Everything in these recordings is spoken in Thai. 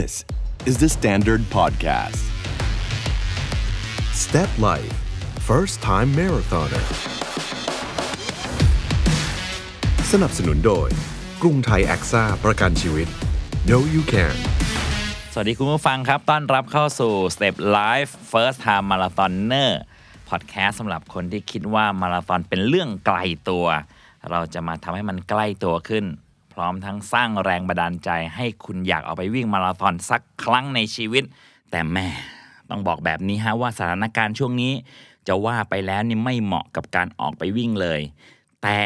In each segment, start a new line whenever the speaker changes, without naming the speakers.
This is the Standard Podcast.
Step Life First Time Marathoner สนับสนุนโดย กรุงไทยแอคซ่าประกันชีวิต No You Can
สวัสดีคุณผู้ฟังครับ ต้อนรับเข้าสู่ Step Life First Time Marathoner Podcast สำหรับคนที่คิดว่ามาราธอนเป็นเรื่องไกลตัว เราจะมาทำให้มันใกล้ตัวขึ้น พร้อมทั้งสร้างแรงบันดาลใจ ให้คุณอยากออกไปวิ่งมาราธอนสักครั้งในชีวิต แต่แหมต้องบอกแบบนี้ฮะว่าสถานการณ์ช่วงนี้ จะว่าไปแล้วนี่ไม่เหมาะกับการออกไปวิ่งเลย แต่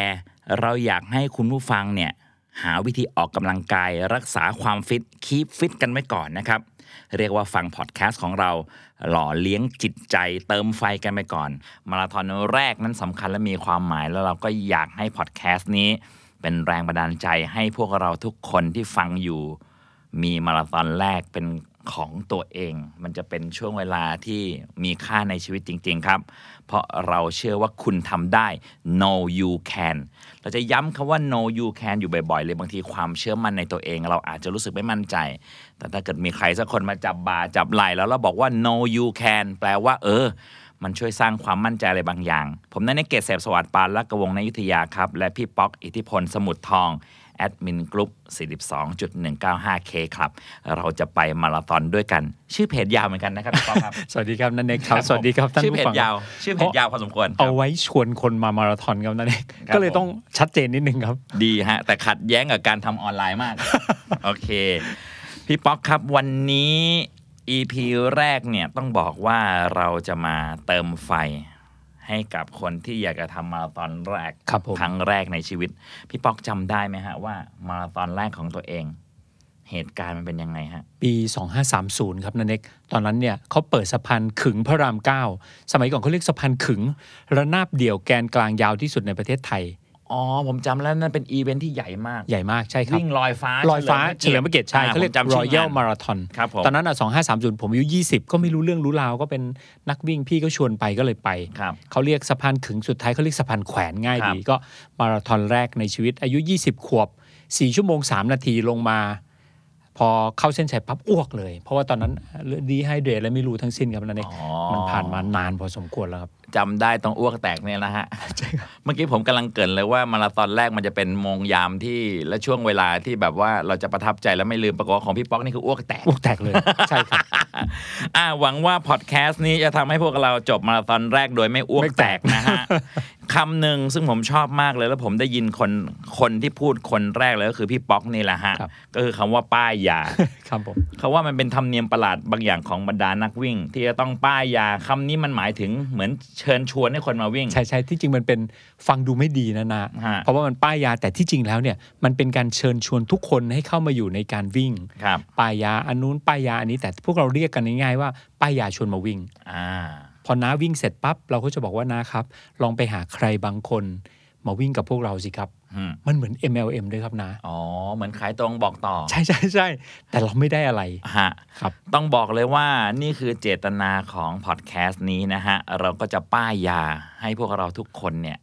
เราอยากให้คุณผู้ฟังเนี่ยหาวิธีออกกำลังกายรักษาความ fit keep fit กันไว้ก่อนนะครับ เรียกว่าฟังพอดแคสต์ของเรา หล่อเลี้ยงจิตใจเติมไฟกันไปก่อน มาราธอนแรกนั้นสำคัญและมีความหมายแล้วเราก็อยากให้พอดแคสต์นี้ เป็นแรงบันดาลใจให้พวกเราทุกคนที่ฟังอยู่ มีมาราธอนแรกเป็นของตัวเอง มันจะเป็นช่วงเวลาที่มีค่าในชีวิตจริง ๆ ครับ เพราะเราเชื่อว่าคุณทำได้ no you can เราจะย้ำคำว่า no you can อยู่บ่อย ๆ เลยบางทีความเชื่อมั่นในตัวเอง เราอาจจะรู้สึกไม่มั่นใจ แต่ถ้าเกิดมีใครสักคนมาจับบ่าจับไหล่แล้วเราบอกว่า no you can แปลว่า เออ มันช่วยสร้างความมั่นใจอะไรบางอย่าง ผมนั้นในเกษเสพสวัสดิ์ปานและกระวงในยุทธยาครับ และพี่ป๊อกอิทธิพลสมุทรทองแอดมินกรุ๊ป 42.195K ครับ เราจะไปมาราธอนด้วยกัน ชื่อเพจยาวเหมือนกันนะครับพี่ป๊อกครับ
สวัสดีครับนันเอกครับ สวัสดีครับท่าน
ชื่อ
ผู้
เพจ
ฟัง
ยาว ชื่อเพจยาวพอสมควรค
เอา
รับ
ไว้ชวนคนมามาราธอนครับนันเอก
ครับ
ก็เลย
ผม
ต้องชัดเจนนิดนึงครับ
ดีฮะ แต่ขัดแย้งกับการทำออนไลน์มาก โอเค พี่ป๊อกครับวันนี้ EP แรกเนี่ยต้องบอกว่าเราจะมาเติมไฟให้กับคนที่อยากจะทำมาราธอนแรก
ครับผม
ครั้งแรกในชีวิต พี่ป๊อกจำได้ไหมฮะว่ามาราธอนแรกของตัวเอง เหตุการณ์มันเป็นยังไงฮะ
ปี 2530 ครับนันเอกตอนนั้นเนี่ยเขาเปิดสะพานขึงพระราม 9 สมัยก่อนเขาเรียกสะพานขึง ระนาบเดี่ยวแกนกลางยาวที่สุดในประเทศไทย
อ๋อ ผมจำแล้วนั่นเป็นอีเวนท์ที่ใหญ่มาก
ใหญ่มากใช่ครับ
วิ่งลอยฟ้า
ลอยฟ้าเฉลิมพระเกียรติใช่
อ่
เขาเรียก
ผมจำชื่องาน
Royal Marathon
ครับผม
ตอนนั้นอะ2530ผมอายุ20ก็ไม่รู้เรื่องรู้ราว ก็เป็นนักวิ่งพี่ก็ชวนไปก็เลยไป
ครับ
เขาเรียกสะพานขึงสุดท้ายเขาเรียกสะพานแขวนง่าย
ครับ
ดี ก็มาราธอนแรกในชีวิตอายุ 20 ขวบ 4 ชั่วโมง 3 นาทีลงมา พอเข้าเส้นชัยปั๊บอ้วกเลย เพราะว่าตอนนั้นดีไฮเดรตและไม่รู้ทั้งสิ้นครับนั่นเอง
อ๋อ
มันผ่านมานานพอสมควรแล้วครับ
จำได้ต้องอ้วกแตกเนี่ยนะฮะเมื่อกี้ผมกำลังเกรินเลยว่ามาราธอนแรกมันจะเป็นโมงยามที่และช่วงเวลาที่แบบว่าเราจะประทับใจและไม่ลืมปรากฏว่าของพี่ป๊อกนี่คืออ้วกแตก
อ้วกแตกเลยใช่ครับ
อ่าหวังว่าพอดแคสต์นี้จะทำให้พวกเราจบมาราธอนแรกโดยไม่อ้วก
ไม่
แต
แต
ก
ก
นะฮะ คำหนึ่งซึ่งผมชอบมากเลยแล้วผมได้ยินคนคนที่พูดคนแรกเลยก็คือพี่ป๊อกนี่แหละฮะ
ครับ
ก็คือคำว่าป้ายยา
ครับผม
เขาว่ามันเป็นธรรมเนียมประหลาดบางอย่างของบรรดานักวิ่ง ที่จะต้องป้ายยาคำนี้มันหมายถึงเหมือนเชิญชวนให้คนมาวิ่ง
ใช่ใช่ที่จริงมันเป็นฟังดูไม่ดีนะนะ
ฮะ
เพราะว่ามันป้ายยาแต่ที่จริงแล้วเนี่ยมันเป็นการเชิญชวนทุกคนให้เข้ามาอยู่ในการวิ่ง
ครับ
ป้ายยาอันนู้นป้ายยาอันนี้แต่พวกเราเรียกกันง่ายๆว่าป้ายยาชวนมาวิ่ง
อ่า
พอน้าวิ่งเสร็จปั๊บเราก็จะบอกว่าน้าครับ ลองไปหาใครบางคน มาวิ่งกับพวกเราสิครับ
อืม
มันเหมือน MLM ด้วยครับนะ
อ๋อ เหมือนขายตรงบอกต่อ
ใช่ใช่ใช่แต่เราไม่ได้อะไร
ฮะ
ครับ
ต้องบอกเลยว่านี่คือเจตนาของพอดแคสต์นี้นะฮะ เราก็จะป้ายยาให้พวกเราทุกคนเนี่ย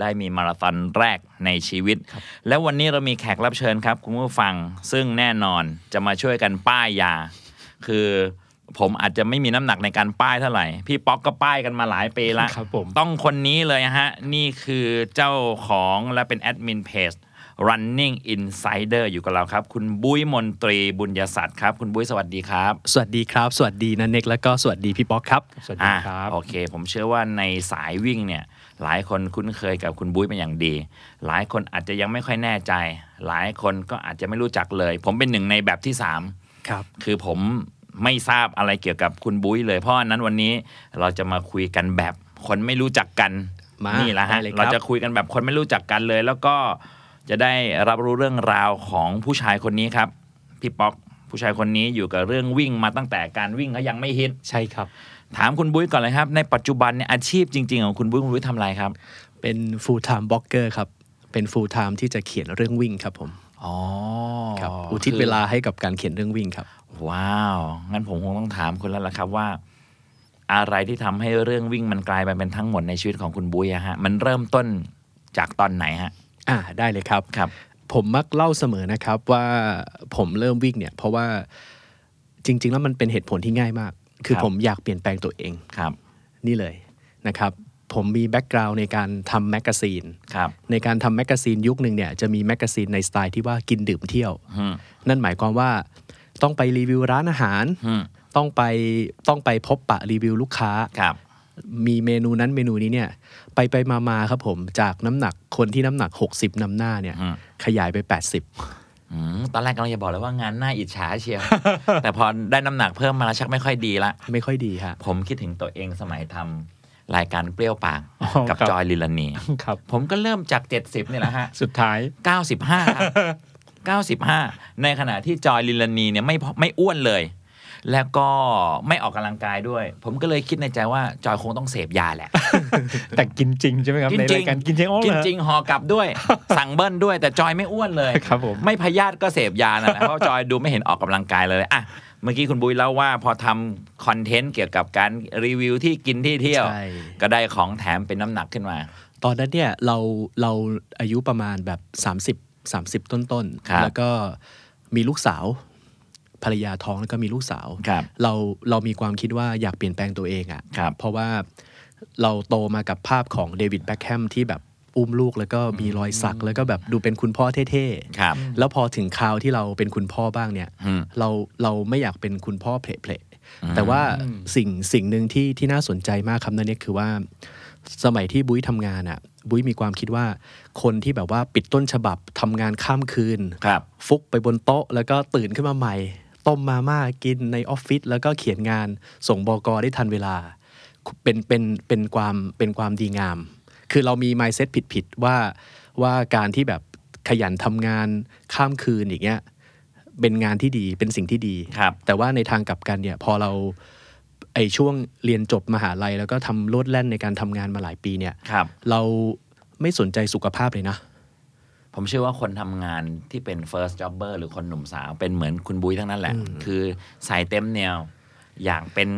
ได้มีมาราธอนแรกในชีวิต แล้ววันนี้เรามีแขกรับเชิญครับ คุณผู้ฟังซึ่งแน่นอนจะมาช่วยกันป้ายยา คือ ผมอาจจะไม่มีน้ำหนักในการป้ายเท่าไหร่ พี่ป๊อกก็ป้ายกันมาหลายปีละ
ครับผม
ต้องคนนี้เลยฮะ นี่คือเจ้าของและเป็นแอดมินเพจ running insider อยู่กับเราครับ คุณบุ้ยมนตรีบุญยศักดิ์ครับ คุณบุ้ยสวัสดีครับ
สวัสดีครับ สวัสดีนันเน็กแล้วก็สวัสดีพี่ป๊อกครับ
สวัสดี
อ่า
ครับ
โอเค ผมเชื่อว่าในสายวิ่งเนี่ย หลายคนคุ้นเคยกับคุณบุ้ยเป็นอย่างดี หลายคนอาจจะยังไม่ค่อยแน่ใจ หลายคนก็อาจจะไม่รู้จักเลย ผมเป็นหนึ่งในแบบที่สาม
ครับ
คือผม ไม่ทราบอะไรเกี่ยวกับคุณบุ้ยเลยเพราะฉะนั้นวันนี้เราจะมาคุยกันแบบคนไม่รู้จักกัน
มา
นี่แหละฮะ
ได้เลยครับ
เราจะคุยกันแบบคนไม่รู้จักกันเลย แล้วก็จะได้รับรู้เรื่องราวของผู้ชายคนนี้ครับพี่ป๊อกผู้ชายคนนี้อยู่กับเรื่องวิ่งมาตั้งแต่การวิ่งเขายังไม่ฮิต
ใช่ครับ
ถามคุณบุ้ยก่อนเลยครับ ในปัจจุบันเนี่ยอาชีพจริง ๆ ของคุณบุ้ยคุณบุ้ยทำอะไรครับ
เป็น full time blogger ครับเป็น full time ที่จะเขียนเรื่องวิ่งครับผม
อ๋อ
ครับอุทิศเวลาให้กับการเขียนเรื่องวิ่งครับ
ว้าว งั้นผมคงต้องถามคุณแล้วล่ะครับว่า อะไรที่ทำให้เรื่องวิ่งมันกลายไปเป็นทั้งหมดในชีวิตของคุณบุ้ยอะฮะ มันเริ่มต้นจากตอนไหนฮะ
อ่าได้เลยครับ
ครับ
ผมมักเล่าเสมอนะครับว่าผมเริ่มวิ่งเนี่ย เพราะว่าจริง ๆ แล้วมันเป็นเหตุผลที่ง่ายมาก คือ
ครับ
ผมอยากเปลี่ยนแปลงตัวเอง
ครับ
นี่เลยนะครับ ผมมี background ในการทำ magazine
ครับ
ในการทำ magazine ยุคหนึ่งเนี่ยจะมี magazine ในสไตล์ที่ว่ากินดื่มเที่ยว
อืม
นั่นหมายความว่าต้องไปรีวิวร้านอาหาร
อืม
ต้องไปต้องไปพบปะรีวิวลูกค้า
ครับ
มีเมนูนั้นเมนูนี้เนี่ยไปไปมามาครับผมจากน้ำหนักคนที่น้ำหนัก 60นำหน้าเนี่ย
อืม
ขยายไป 80
อืมตอนแรกกำลังจะบอกเลยว่างานน่าอิจฉาเชียว แต่พอได้น้ำหนักเพิ่มมาแล้วชักไม่ค่อยดีละ
ไม่ค่อยดีฮะ
ผมคิดถึงตัวเองสมัยทำ รายการเปรี้ยวปาก
อ๋อ
กับ
ครับ
จอยลิลานี
ครับ
ผมก็เริ่มจาก 70นี่แหละฮะ
สุดท้าย
95ครับ95 ในขณะที่จอยลิลานีเนี่ยไม่พอไม่อ้วนเลย แล้วก็ไม่ออกกำลังกายด้วย ผมก็เลยคิดในใจว่าจอยคงต้องเสพยาแหละ
แต่กินจริงใช่ไหมครับ
กิน
ใน
จริ
รางยการกินจริงอ๋อ
กิน
เหอ
จริงห่อกลับด้วย สั่งเบิ้ลด้วย แต่จอยไม่อ้วนเลย
ครับผม
ไม่พยาธิก็เสพยานั่นแหละเพราะจอยดูไม่เห็นออกกำลังกายเลยอะ เมื่อกี้คุณบุ้ยเล่าว่าพอทำคอนเทนต์เกี่ยวกับการรีวิวที่กินที่เที่ยว
ใช่
ก็ได้ของแถมเป็นน้ำหนักขึ้นมา
ตอนนั้นเนี่ยเราเราอายุประมาณแบบ 30 30 ต้น
ครับ
ๆแล้วก็มีลูกสาวภรรยาท้องแล้วก็มีลูกสาว
ครับ
เราเรามีความคิดว่าอยากเปลี่ยนแปลงตัวเองอะ
ครับ
เพราะว่าเราโตมากับภาพของเดวิดแบ็คแฮมที่แบบ อุ้มลูกแล้วก็มีรอยสัก แล้วก็แบบดูเป็นคุณพ่อเท่
ครับ
ๆแล้วพอถึงคราวที่เราเป็นคุณพ่อบ้างเนี่ย
อืม
เราเราไม่อยากเป็นคุณพ่อเพลๆแต่ว่าสิ่งสิ่งหนึ่งที่ที่น่าสนใจมากครับนั่นเนี่ยคือว่าสมัยที่บุ้ยทำงานอะ บุ้ยมีความคิดว่าคนที่แบบว่าปิดต้นฉบับทำงานข้ามคืน
ครับ
ฟุกไปบนโต๊ะ แล้วก็ตื่นขึ้นมาใหม่ ต้มมาม่ากินในออฟฟิศแล้วก็เขียนงานส่งบอกอได้ทันเวลา เป็นเป็นเป็นความเป็นความดีงาม คือเรามี mindset ผิดๆว่าว่าการที่แบบขยันทำงานข้ามคืนอย่างเงี้ยเป็นงานที่ดีเป็นสิ่งที่ดี
ครับ
แต่ว่าในทางกลับกันเนี่ยพอเราไอช่วงเรียนจบมหาลัย แล้วก็ทำโลดแล่นในการทำงานมาหลายปีเนี่ย
ครับ
เราไม่สนใจสุขภาพเลยนะ
ผมเชื่อว่าคนทำงานที่เป็น first jobber หรือคนหนุ่มสาวเป็นเหมือนคุณบุ้ยทั้งนั้นแหละ คือใส่เต็มแนว อยากเป็น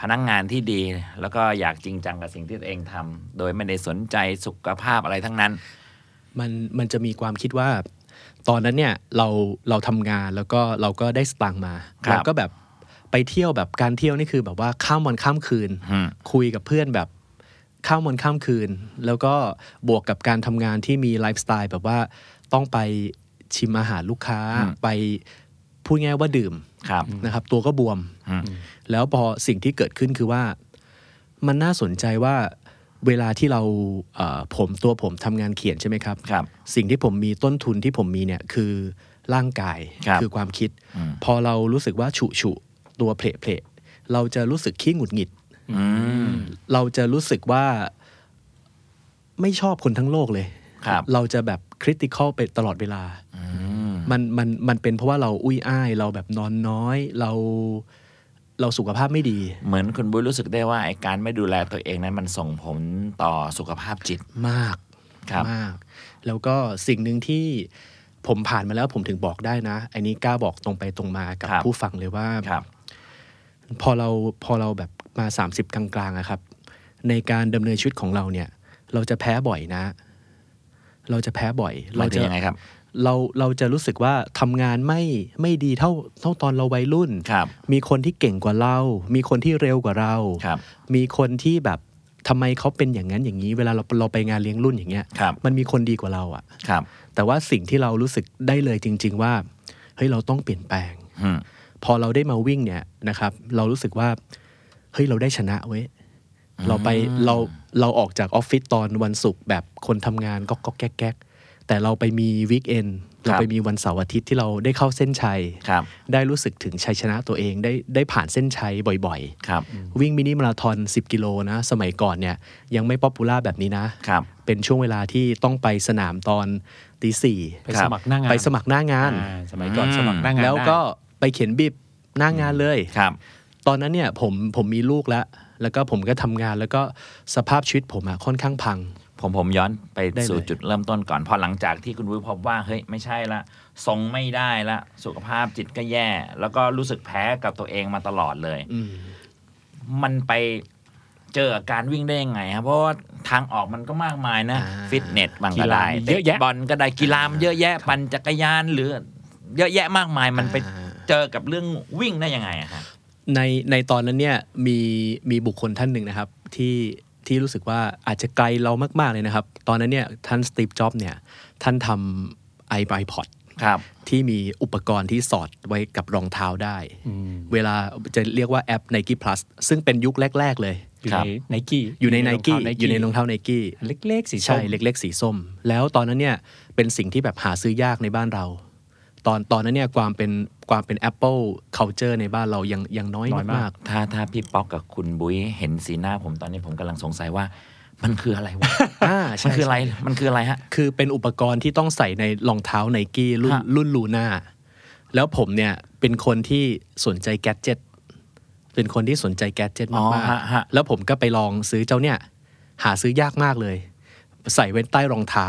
พนักงงานที่ดี แล้วก็อยากจริงจังกับสิ่งที่ตัวเองทำโดยไม่ได้สนใจสุขภาพอะไรทั้งนั้น
มันมันจะมีความคิดว่า ตอนนั้นเนี่ยเราเราทำงานแล้วก็เราก็ได้สตางค์มา
ครับ
เราก็แบบไปเที่ยวแบบการเที่ยวนี่คือแบบว่าข้ามวันข้ามคืน
อืม
คุยกับเพื่อนแบบข้ามวันข้ามคืน แล้วก็บวกกับการทำงานที่มีไลฟ์สไตล์แบบว่าต้องไปชิมอาหารลูกค้า
อืม
ไป พูดง่ายว่าดื่ม
ครับ
นะครับ ตัวก็บวม
อืม
แล้วพอสิ่งที่เกิดขึ้นคือว่า มันน่าสนใจว่าเวลาที่เราเอ่อผมตัวผมทำงานเขียนใช่ไหมครับ
ครับ
สิ่งที่ผมมีต้นทุนที่ผมมีเนี่ยคือร่างกาย
ครับ
อความคิด
อืม
พอเรารู้สึกว่าฉุฉุตัวเพลเพลเราจะรู้สึกขี้หงุดหงิด
อืม
เราจะรู้สึกว่าไม่ชอบคนทั้งโลกเลย
ครับ
เราจะแบบคริติคอลไปตลอดเวลา
อื ม
มันมันมันเป็นเพราะว่าเราอุ้ยอ้ายเราแบบนอนน้อยเราเราสุขภาพไม่ดี
เหมือนคุณบุ้ยรู้สึกได้ว่าไอ้การไม่ดูแลตัวเองนั้นมันส่งผลต่อสุขภาพจิต
มาก
ครับ
มาก แล้วก็สิ่งหนึ่งที่ผมผ่านมาแล้วผมถึงบอกได้นะ อันนี้กล้าบอกตรงไปตรงมากับ
ครับ
ผู้ฟังเลยว่า
ครับ
พอเราพอเราแบบมา 30 กลางๆอะครับ ในการดำเนินชีวิตของเราเนี่ย เราจะแพ้บ่อยนะ เราจะแพ้บ่อย
เรา
เรา
จะ
จะ
ยังไงครับ
เราเราจะรู้สึกว่าทำงานไม่ไม่ดีเท่าเท่าตอนเราวัยรุ่น
ครับ
มีคนที่เก่งกว่าเรา มีคนที่เร็วกว่าเรา
ครับ
มีคนที่แบบทำไมเขาเป็นอย่างนั้นอย่างนี้ เวลาเราเราไปงานเลี้ยงรุ่นอย่างเงี้ย
ครับ
มันมีคนดีกว่าเราอะ
ครับ
แต่ว่าสิ่งที่เรารู้สึกได้เลยจริง ๆ ว่าเฮ้ยเราต้องเปลี่ยนแปลง
อืม
พอเราได้มาวิ่งเนี่ยนะครับ เรารู้สึกว่าเฮ้ยเราได้ชนะเว้ยเราไปเราเราออกจากออฟฟิศตอนวันศุกร์แบบคนทำงานก็ก็แก๊กแก๊ก แต่เราไปมีวีคเอนเราไปมีวันเสาร์อาทิตย์ที่เราได้เข้าเส้นชัย
ครับ
ได้รู้สึกถึงชัยชนะตัวเองได้ได้ผ่านเส้นชัยบ่อย
ครับ
ๆวิ่งมินิมาราทอน 10 กิโลนะ สมัยก่อนเนี่ยยังไม่ป๊อปปูล่าแบบนี้นะ
ครับ
เป็นช่วงเวลาที่ต้องไปสนามตอนตีสี่
ไปสมัครหน้างาน
ไปสมัครหน้างาน
อ่าสมัยก่อน
อืม
สมัครหน้างาน
แล้ว
ได้
ก็ไปเขียนบิบหน้างานเลย
ครับ
ตอนนั้นเนี่ยผมผมมีลูกแล้ว แล้วก็ผมก็ทำงานแล้วก็สภาพชีวิตผมอะค่อนข้างพัง
ผมผมย้อนไป
ได้เลย
สู่จุดเริ่มต้นก่อน พอหลังจากที่คุณวุ้ยพบว่าเฮ้ยไม่ใช่ละทรงไม่ได้ละสุขภาพจิตก็แย่ แล้วก็รู้สึกแพ้กับตัวเองมาตลอดเลย
อืม
มันไปเจอกับการวิ่งได้ยังไงครับเพราะว่าทางออกมันก็มากมายนะ
อ่า
ฟิตเนสบางก็ได้
กีฬามีเยอะแยะ
ตบอลก็ได้กีฬามันเยอะแยะปั่นจักรยานหรือ เยอะแยะมากมายมันไป
อ่า
เจอกับเรื่องวิ่งได้ยังไงอะฮะ
ในในตอนนั้นเนี่ยมีมีบุคคลท่านหนึ่งนะครับ ที่ ที่รู้สึกว่าอาจจะไกลเรามาก ๆ เลยนะครับ ตอนนั้นเนี่ยท่านสตีฟจ็อบเนี่ยท่านทำไอไอพอด
ครับ
ที่มีอุปกรณ์ที่สอดไว้กับรองเท้าได้ เวลาจะเรียกว่าแอป Nike Plus ซึ่งเป็นยุคแรก ๆ เลย
อยู่
ครับ
ในไนกี้
อยู่ใน Nike อยู่ในรองเท้า Nike
เล็กๆ สีส้
ใช่
ม
เล็ก ๆ สีส้ม แล้วตอนนั้นเนี่ยเป็นสิ่งที่แบบหาซื้อยากในบ้านเรา ตอนตอนนั้นเนี่ยความเป็น ความเป็น Apple culture ในบ้านเรายังยังน้อย
น้อยมาก
มาก
ถ้าถ้าพี่ป๊อกกับคุณบุ้ยเห็นสีหน้าผมตอนนี้ผมกำลังสงสัยว่ามันคืออะไรวะ
ๆอ่า
มัน
ใช่
คืออะไร มันคืออะไรฮะ
คือเป็นอุปกรณ์ที่ต้องใส่ในรองเท้าไนกี้รุ่น
ฮะ
รุ่นลูน่า แล้วผมเนี่ยเป็นคนที่สนใจ gadget เป็นคนที่สนใจ gadget
อ๋อ
มาก
ฮะฮะ
ๆแล้วผมก็ไปลองซื้อเจ้าเนี่ย หาซื้อยากมากเลย ใส่ไว้ใต้รองเท้า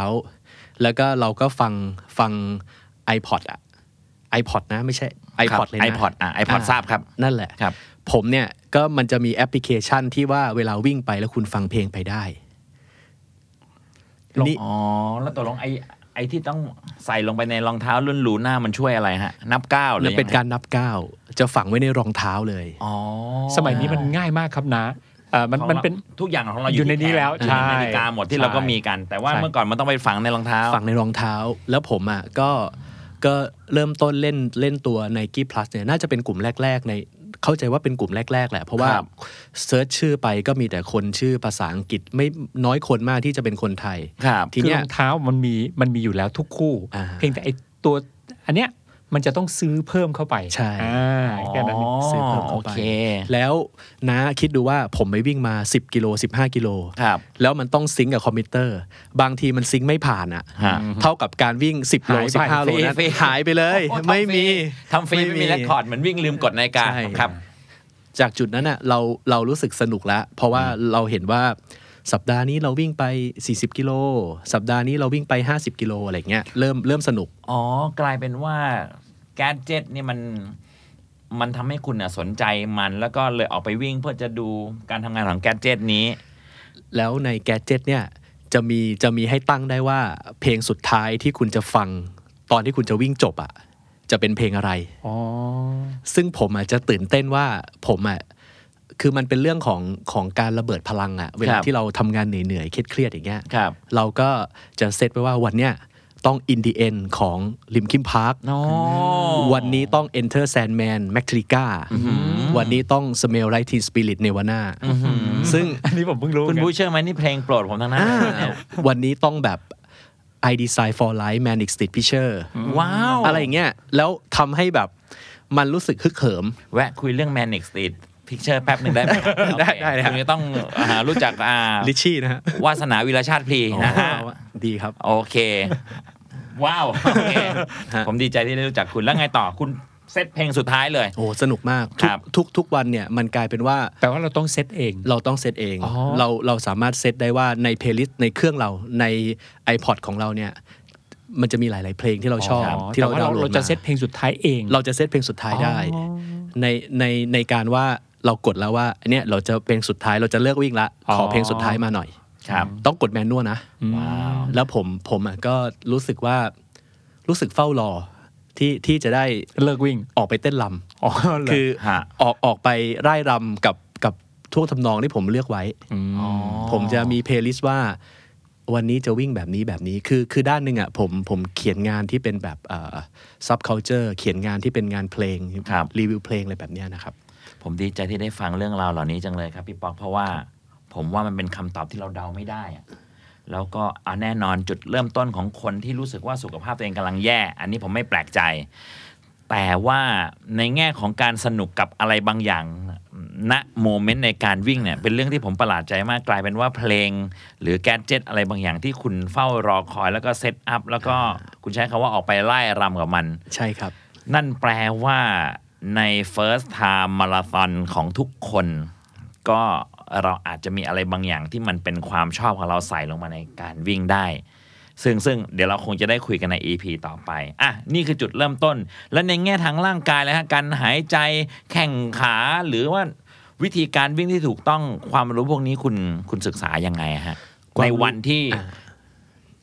แล้วก็เราก็ฟังฟัง iPod อะ iPod นะไม่ใช่ iPod เลยนะ
iPod อะ iPod ทราบครับ
นั่นแหละ
ครับ
ผมเนี่ยก็มันจะมีแอปพลิเคชันที่ว่าเวลาวิ่งไปแล้วคุณฟังเพลงไปได้นี่
อ๋อ แล้วตกลงไอ้ไอ้ที่ต้องใส่ลงไปในรองเท้ารุ่นหรูหน้ามันช่วยอะไรฮะ นับก้าวหรื
มัน
อ
เป็น
ยังไง
การนับก้าวจะฝังไว้ในรองเท้าเลย
อ๋อ
สมัยนี้มันง่ายมากครับนะเอ่อมัน
ของ
มัน
รา
เป็น
ทุกอย่างของเรา
อยู่ใน
ที่
นี้แล้ว
ข
ใช่
อยู่ในนาฬิกาหมดที่
ใช่
เราก็มีกัน แต่ว่า
ใช่
เมื่อก่อนมันต้องไปฝังในรองเท้า
ฝังในรองเท้า แล้วผมอะก็ ก็เริ่มต้นเล่นเล่นตัว Nike Plus เนี่ยน่าจะเป็นกลุ่มแรก ๆ ในเข้าใจว่าเป็นกลุ่มแรก ๆ แหละ เพราะว่า
ครับ
เซิร์ชชื่อไปก็มีแต่คนชื่อภาษาอังกฤษไม่น้อยคนมากที่จะเป็นคนไทย
ครับ
ที
คือ
เนี้
รองเท้ามันมีมันมีอยู่แล้วทุกคู่
อ่า
เพียงแต่ไอตัวอันเนี้ย มันจะต้องซื้อเพิ่มเข้าไป
ใช่
อ่าแค่นั้นเอง
ซื้อเพิ่ม
โอ
เข้าไปโอ
เค
แล้วนะคิดดูว่าผมไปวิ่งมา 10 กิโล 15 กิโล
ครับ
แล้วมันต้อง sync กับคอมพิวเตอร์ บางทีมัน sync ไม่ผ่านอะ
ฮะ
เท่ากับการวิ่ง 10 โล
หายไป
15 โลนั้น
ฟรี
หายไปเลย
โอ้ทำฟรี
ไม่มี
ทำฟรีไม่มี record เหมือนวิ่งลืมกดนาฬิกา
ใช่
ครับ
จากจุดนั้นอะเราเรารู้สึกสนุกแล้ว เพราะว่าเราเห็นว่า สัปดาห์นี้เราวิ่งไป 40 กิโล สัปดาห์นี้เราวิ่งไป 50 กิโลอะไรเงี้ยเริ่มเริ่มสนุก
อ๋อ กลายเป็นว่าแกดเจ็ตนี่มันมันทำให้คุณน่ะสนใจมันแล้วก็เลยออกไปวิ่งเพื่อจะดูการทำงานของแกดเจ็ตนี้
แล้วในแกจ g ตเนี่ยจะมีจะมีให้ตั้งได้ว่าเพลงสุดท้ายที่คุณจะฟังตอนที่คุณจะวิ่งจบอะจะเป็นเพลงอะไร
อ๋อ
ซึ่งผมอะจะตื่นเต้นว่าผมอะ คือมันเป็นเรื่องของของการระเบิดพลังอะเว
ค
ลา
รับ
ที่เราทำงานเหนื่อยๆเครียดๆอย่างเงี้ย
ครับ
เราก็จะเซตไว้ว่าวันเนี้ยต้อง in the end ของลิมคิมพาร์ค
โอ้
วันนี้ต้อง enter Sandman m a t r i c a วันนี้ต้อง smell like teen spirit Nirvana ซึ่ง
อันนี้ผมเพิ่งรู้
คุณ
ไง
บูเชื่อไหมนี่เพลงโปรดผมทั้งนั้นเลยเนี่ย
วันนี้ต้องแบบ I design for life manic street picture
ว้าว
อะไรอย่างเงี้ย แล้วทำให้แบบมันรู้สึกฮึกเหิม
แวะคุยเรื่อง Manic Street Picture แป๊บหนึ่งได้ไหม
ได้
โอเค
ได้ครับ
คุณจะต้องอ่ารู้จักอ่า
ลิชชี่นะฮะ
วาสนาวิรชาติพลีนะฮะ
ดีครับ
โอเค ว้าวโอเค
ฮะ
ผมดีใจที่ได้รู้จักคุณแล้วไงต่อคุณเซตเพลงสุดท้ายเลย
โอ้สนุกมาก
ค
ทุ
รั
ก
บ
ทุกทุกวันเนี่ยมันกลายเป็นว่า
แต่ว่าเราต้องเซตเอง
เราต้องเซตเอง
อ๋อ
เราเราสามารถเซตได้ว่าใน playlist ในเครื่องเราใน iPod ของเราเนี่ยมันจะมีหลาย ๆ เพลงที่เราชอบ ที่
แต่
เรา
ว่า
ดา
เรา
วน์โหลด
เราจะ
มา
เซตเพลงสุดท้ายเอง
เราจะเซตเพลงสุดท้ายได้ ในในในการว่า เรากดแล้วว่าอันเนี้ยเราจะเพลงสุดท้ายเราจะเลิกวิ่งละ
อ๋อ
ขอเพลงสุดท้ายมาหน่อย
ครับ
ต้องกด manual นะ
wow
แล้วผมผมอะก็รู้สึกว่ารู้สึกเฝ้ารอที่ที่จะได้
เลิกวิ่ง
ออกไปเต้นรำ
อ๋อำ
คือ
ฮะ
ออกออกไปไร่รำกับกับท่วงทำนองที่ผมเลือกไว้ผมจะมี playlist ว่าวันนี้จะวิ่งแบบนี้แบบนี้คือคือด้านหนึ่งอะผมผมเขียนงานที่เป็นแบบเอ่อ subculture เขียนงานที่เป็นงานเพลง
ครับ
รีวิวเพลงอะไรแบบเนี้ยนะครับ
ผมดีใจที่ได้ฟังเรื่องราวเหล่านี้จังเลยครับพี่ป๊อกเพราะว่าผมว่ามันเป็นคำตอบที่เราเดาไม่ได้อะแล้วก็เอาแน่นอนจุดเริ่มต้นของคนที่รู้สึกว่าสุขภาพตัวเองกำลังแย่ อันนี้ผมไม่แปลกใจ แต่ว่าในแง่ของการสนุกกับอะไรบางอย่างณโมเมนต์ในการวิ่งเนี่ยเป็นเรื่องที่ผมประหลาดใจมากกลายเป็นว่าเพลง หรือแกดเจิตอะไรบางอย่างที่คุณเฝ้ารอคอยแล้วก็เซตอัพแล้วก็คุณใช้คำว่าออกไปไล่รำกับมัน
ใช่ครับ
นั่นแปลว่า ใน first time marathon ของทุกคน ก็เราอาจจะมีอะไรบางอย่างที่มันเป็นความชอบของเราใส่ลงมาในการวิ่งได้ ซึ่งซึ่งเดี๋ยวเราคงจะได้คุยกันใน EP ต่อไป อะ นี่คือจุดเริ่มต้น และในแง่ทางร่างกายเลยฮะการหายใจแข่งขาหรือว่าวิธีการวิ่งที่ถูกต้องความรู้พวกนี้คุณคุณศึกษายังไงอะฮะ
ความ
ใน
รู้
วันที่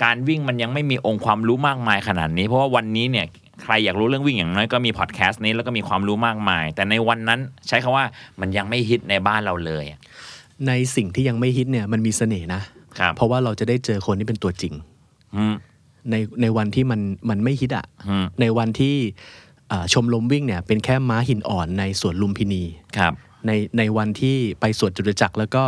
การวิ่งมันยังไม่มีองค์ความรู้มากมายขนาดนี้ เพราะว่าวันนี้เนี่ย ใครอยากรู้เรื่องวิ่งอย่างน้อยก็มีพอดแคสต์นี้แล้วก็มีความรู้มากมาย แต่ในวันนั้นใช้คำว่ามันยังไม่ฮิตในบ้านเราเลยอะ
ในสิ่งที่ยังไม่ฮิตเนี่ยมันมีเสน่ห์นะ
ครับ
เพราะว่าเราจะได้เจอคนที่เป็นตัวจริง
อืม
ในในวันที่มันมันไม่ฮิตอะ
อืม
ในวันที่เอ่อชมรมวิ่งเนี่ยเป็นแค่ม้าหินอ่อนในสวนลุมพินี
ครับ
ในในวันที่ไปสวนจตุจักรแล้วก็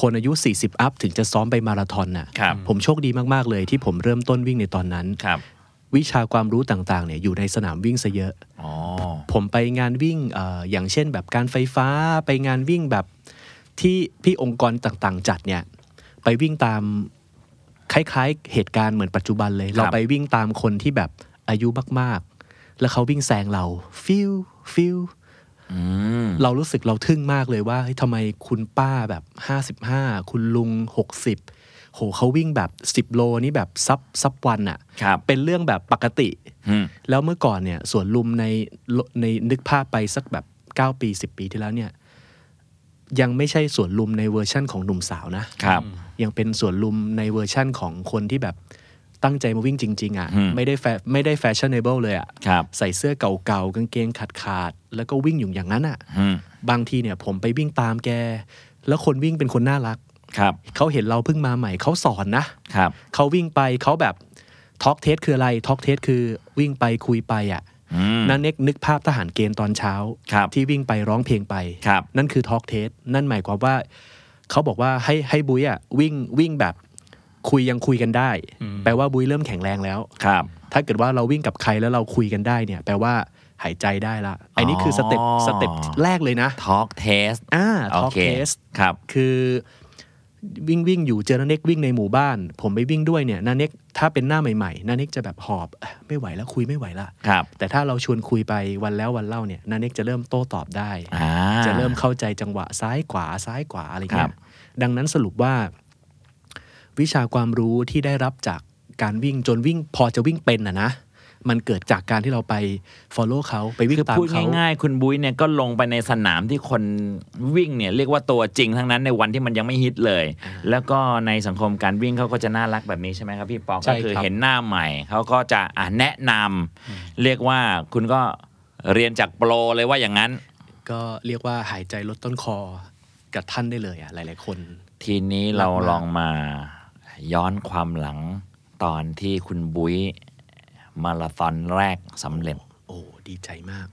คนอายุ 40 อัพ ถึงจะซ้อมไปมาราธอนน่ะ
ครับ
ผมโชคดีมาก ๆ เลยที่ผมเริ่มต้นวิ่งในตอนนั้น
ครับ
วิชาความรู้ต่างๆเนี่ยอยู่ในสนามวิ่งซะเยอะ
อ๋อ
ผมไปงานวิ่งเอออย่างเช่นแบบการไฟฟ้าไปงานวิ่งแบบที่พี่องค์กรต่างๆ จัดเนี่ยไปวิ่งตามคล้ายๆ เหตุการณ์เหมือนปัจจุบันเลย เราไปวิ่งตามคนที่แบบอายุมากๆ แล้วเขาวิ่งแซงเราฟิ้วฟิ้ว
อืม
เรารู้สึกเราทึ่งมากเลยว่าเฮ้ยทำไมคุณป้าแบบ55คุณลุง60 โหเขาวิ่งแบบ 10 โลนี่แบบ sub sub one อะ
ครับ
เป็นเรื่องแบบปกติ
อืม
แล้วเมื่อก่อนเนี่ยสวนลุมในในนึกภาพไปสักแบบ 9 ปี 10 ปีที่แล้วเนี่ยยังไม่ใช่สวนลุมในเวอร์ชั่นของหนุ่มสาวนะ
ครับ
ยังเป็นสวนลุมในเวอร์ชั่นของคนที่แบบตั้งใจมาวิ่งจริง ๆอะ่ะ
อืม
ไม่ได้ fash ไม่ได้ fashionable เลยอะ่ะ
ครับ
ใส่เสื้อเก่าๆกางเกงขาดขาดๆแล้วก็วิ่งอยู่อย่างนั้นอะ่ะ
อืม
บางทีเนี่ยผมไปวิ่งตามแก แล้วคนวิ่งเป็นคนน่ารัก
ครับ
เขาเห็นเราเพิ่งมาใหม่เขาสอนนะ
ครับ
เขาวิ่งไปเขาแบบทอ k เทสคืออะไรทอ k เทสคือวิ่งไปคุยไปอะ
อืม
น้าเน็กนึกภาพทหารเกณฑ์ตอนเช้า
ครับ
ที่วิ่งไปร้องเพลงไป
ครับ
นั่นคือทอ k เทสนั่นหมายความว่า เขาบอกว่าให้ให้บุ้ยอะวิ่งวิ่งแบบคุยยังคุยกันได้ แปลว่าบุ้ยเริ่มแข็งแรงแล้ว
ครับ
ถ้าเกิดว่าเราวิ่งกับใครแล้วเราคุยกันได้เนี่ย แปลว่าหายใจได้ละอันนี้คือสเต็ป
อ๋อ
สเต็ปแรกเลยนะ
Talk Test
อ่า
โอ
ทอ k
เค
เทส
ครับ
คือ วิ่งวิ่งอยู่เจอนาเน็กวิ่งในหมู่บ้าน ผมไปวิ่งด้วยเนี่ยนาเน็กถ้าเป็นหน้าใหม่ๆนาเน็กจะแบบหอบเอ้ยไม่ไหวแล้วคุยไม่ไหวละ
ครับ
แต่ถ้าเราชวนคุยไปวันแล้ววันเล่าเนี่ยนาเน็กจะเริ่มโต้ตอบได้
อ่า
จะเริ่มเข้าใจจังหวะซ้ายขวาซ้ายขวาอะไร
ครั
เงี้
บ
ยดังนั้นสรุปว่า วิชาความรู้ที่ได้รับจากการวิ่งจนวิ่งพอจะวิ่งเป็นอะนะ มันเกิดจากการที่เราไป follow เขาไปวิ่ง
คือ
ตาม
พูด
เขา
ง่ายๆ คุณบุ้ยเนี่ยก็ลงไปในสนามที่คนวิ่งเนี่ยเรียกว่าตัวจริงทั้งนั้นในวันที่มันยังไม่ฮิตเลย แล้วก็ในสังคมการวิ่งเขาก็จะน่ารักแบบนี้ใช่ไหมครับพี่ปอก
ใช่
ก็คือ
ครับ
เห็นหน้าใหม่เขาก็จะอะแนะนำเรียกว่าคุณก็เรียนจากโปรเลยว่าอย่างนั้น
ก็เรียกว่าหายใจลดต้นคอกับท่านได้เลยอะหลาย ๆ คน
ทีนี้เรา
มากๆ
ลองมาย้อนความหลังตอนที่คุณบุ้ย มาราธอนแรกสำเร็จ
โอ้ดีใจมาก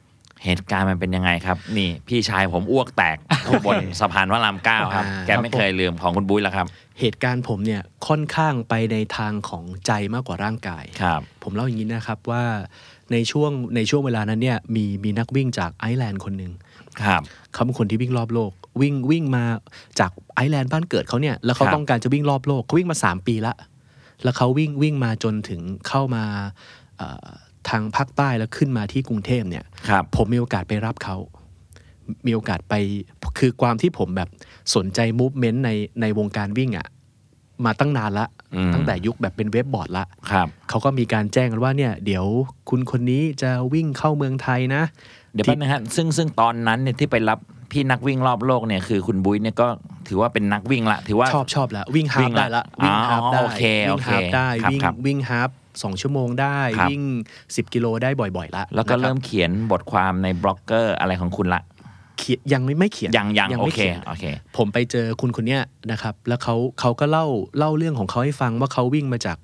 เหตุการณ์มันเป็นยังไงครับ นี่พี่ชายผมอ้วกแตกบนสะพานพระรามเก้าครับ
อ่า
แกไม่เคยลืมของคุณบุ้ยแล้วครับ
เหตุการณ์ผมเนี่ยค่อนข้างไปในทางของใจมากกว่าร่างกาย
ครับ
ผมเล่าอย่างนี้นะครับว่าในช่วงในช่วงเวลานั้นเนี่ยมีมีนักวิ่งจากไอร์แลนด์คนหนึ่ง
ครับ
เขาเป็นคนที่วิ่งรอบโลก วิ่งวิ่งมาจากไอร์แลนด์บ้านเกิดเขาเนี่ยแล้วเขา
ครับ
ต้องการจะวิ่งรอบโลกเขาวิ่งมา 3 ปีละแล้วเขาวิ่งวิ่งมาจนถึงเข้ามาเอ่อ ทางภาคใต้แล้วขึ้นมาที่กรุงเทพเนี่ย
ครับ
ผมมีโอกาสไปรับเขา มีโอกาสไปคือความที่ผมแบบสนใจมูฟเมนต์ในในวงการวิ่งอะมาตั้งนานละ
อืม
ตั้งแต่ยุคแบบเป็นเว็บบอร์ดละ
ครับ
เขาก็มีการแจ้งกันว่าเนี่ยเดี๋ยวคุณคนนี้จะวิ่งเข้าเมืองไทยนะ
เดี๋ยวแป๊บนึงฮะซึ่งซึ่งตอนนั้นเนี่ยที่ไปรับ พี่นักวิ่งรอบโลกเนี่ยคือคุณบุ้ยเนี่ยก็ถือว่าเป็นนักวิ่งละถือว่า
ชอบชอบแล้ววิ่งฮา
วิ่
ร์
ง
ป
ละ
ได้ละวิ่งฮาร์ป
อ๋อ
ได้
โอเค
วิ่
โองเค
ฮาร์ปได้
ครับ
วิ่ง
ครับ
วิ่งฮาร์ปสองชั่วโมงได้
ครับ
วิ่ง 10 กิโลได้บ่อยๆละ
แล้วก็
นะครับ
เริ่มเขียนบทความในบล็อกเกอร์อะไรของคุณละ
เขียนยังไม่ไม่เขียน
ยังยังโอ
ไม่
เค
ขียน
โอเค
ผมไปเจอคุณคนเนี้ยนะครับ แล้วเขาเขาก็เล่าเล่าเรื่องของเขาให้ฟังว่าเขาวิ่งมาจาก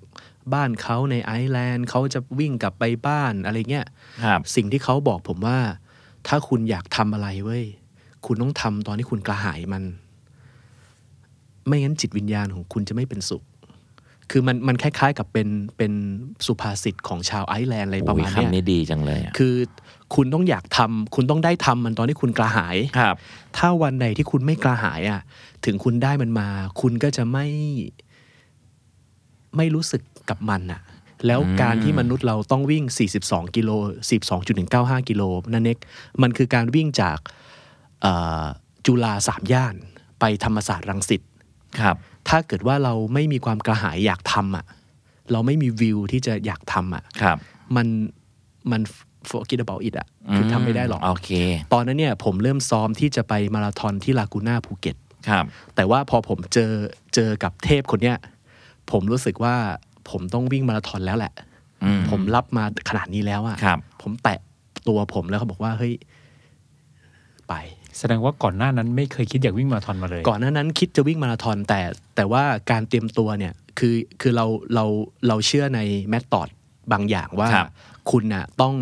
บ้านเขาในไอร์แลนด์เขาจะวิ่งกลับไปบ้านอะไรเงี้ย
ครับ
สิ่งที่เขาบอกผมว่า ถ้าคุณอยากทำอะไรเว้ย คุณต้องทำตอนที่คุณกระหายมัน ไม่งั้นจิตวิญญาณของคุณจะไม่เป็นสุข คือมันมันคล้ายๆกับเป็นเป็นสุภาษิตของชาวไอร์แลนด์อะไรประมาณ
โอ้ย
เนี้ย
คำนี้ดีจังเลยอะ
คือคุณต้องอยากทำคุณต้องได้ทำมันตอนที่คุณกระหาย
ครับ
ถ้าวันใดที่คุณไม่กระหายอะ ถึงคุณได้มันมา คุณก็จะไม่ไม่รู้สึกกับมันอะแล้ว
อืม
การที่มนุษย์เราต้องวิ่ง 42 กิโล 12.195 กิโลนั่นเองมันคือการวิ่งจากเอ่อ จุฬาสามย่านไปธรรมศาสตร์รังสิต
ครับ
ถ้าเกิดว่าเราไม่มีความกระหายอยากทำอะเราไม่มีวิวที่จะอยากทำอะ
ครับ
มันมัน forget about it อะคือทำไม่ได้หรอก
โอเค
ตอนนั้นเนี่ยผมเริ่มซ้อมที่จะไปมาราธอนที่ลากูน่าภูเก็ต
ครับ
แต่ว่าพอผมเจอเจอกับเทพคนเนี้ยผมรู้สึกว่าผมต้องวิ่งมาราธอนแล้วแหละ
ออืม
ผมรับมาขนาดนี้แล้วอะ
ครับ
ผมแตะตัวผมแล้วเขาบอกว่าเฮ้ยไป
แสดงว่าก่อนหน้านั้นไม่เคยคิดอยากวิ่งมาราธอนมาเลย
ก่อนหน้านั้นคิดจะวิ่งมาราธอนแต่แต่ว่าการเตรียมตัวเนี่ยคือคือเราเราเราเชื่อในแมทตอดบางอย่างว่า
ครับ
คุณน่ะต้อง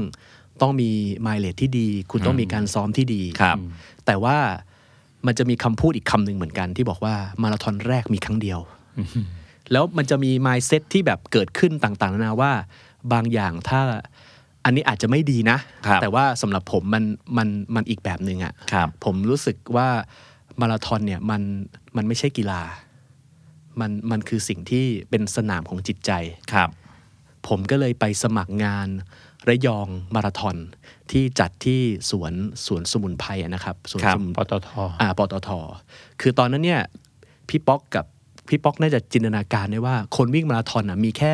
ต้องมีไมล์เลทที่ดี คุณต้องมีการซ้อมที่ดี
ครับ
แต่ว่ามันจะมีคำพูดอีกคำหนึ่งเหมือนกัน ที่บอกว่ามาราธอนแรกมีครั้งเดียว แล้วมันจะมีมายเซ็ตที่แบบเกิดขึ้นต่างๆนานาว่า บางอย่างถ้า อันนี้อาจจะไม่ดีนะ
ครับ
แต่ว่าสำหรับผมมันมันมันอีกแบบหนึ่งอะ
ครับ
ผมรู้สึกว่ามาราธอนเนี่ยมันมันไม่ใช่กีฬา มันมันคือสิ่งที่เป็นสนามของจิตใจ
ครับ
ผมก็เลยไปสมัครงานระยองมาราธอนที่จัดที่สวนสวนสมุนไพรอะนะครับสวน
ครับ
สมุน
ปตท
อ่าปตท คือตอนนั้นเนี่ยพี่ป๊อกกับพี่ป๊อกน่าจะจินตนาการได้ว่า คนวิ่งมาราธอนอะมีแค่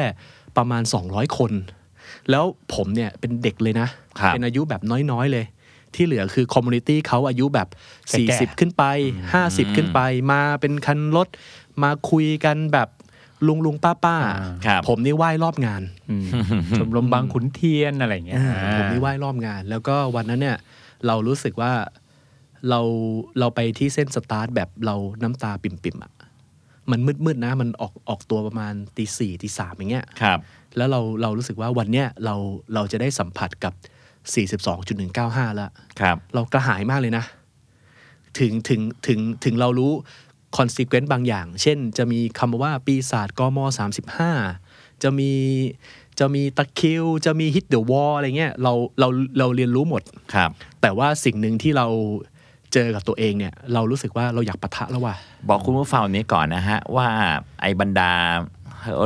ประมาณ 200 คน แล้วผมเนี่ยเป็นเด็กเลยนะ
ครับ
เป็นอายุแบบน้อยๆเลยที่เหลือคือ community เขาอายุแบบ
แก่ๆ
40 ขึ้นไป 50 ขึ้นไป มาเป็นคันรถมาคุยกันแบบลุงลุงป้าป้าๆ
ครับ
ผมนี่ไหว้รอบงาน
อืมชมรมบางขุนเทียนอะไรอย่างเงี้ย
อ่าผมนี่ไหว้รอบงาน แล้วก็วันนั้นเนี่ย เรารู้สึกว่าเราเราไปที่เส้นสตาร์ทแบบเราน้ำตาปิ่มๆอะมันมืดๆนะ มันออกออกตัวประมาณตีสี่ตีสามอย่างเงี้ย
ครับ
แล้วเราเรารู้สึกว่าวันเนี้ยเราเราจะได้สัมผัสกับ 42.195 แล้ว
ครับ
เรากระหายมากเลยนะ ถึงถึงถึงถึงเรารู้ consequence บางอย่าง เช่น จะมีคำว่าปีศาจกม35 จะมีจะมีตะคริว จะมีฮิตเดอะวอลอะไรเงี้ยเราเราเราเรียนรู้หมด
ครับ
แต่ว่าสิ่งหนึ่งที่เราเจอกับตัวเองเนี่ย เรารู้สึกว่าเราอยากปะทะแล้วว่ะ
บอกคุณผู้ฟังนี้ก่อนนะฮะ ว่าไอ้บรรดา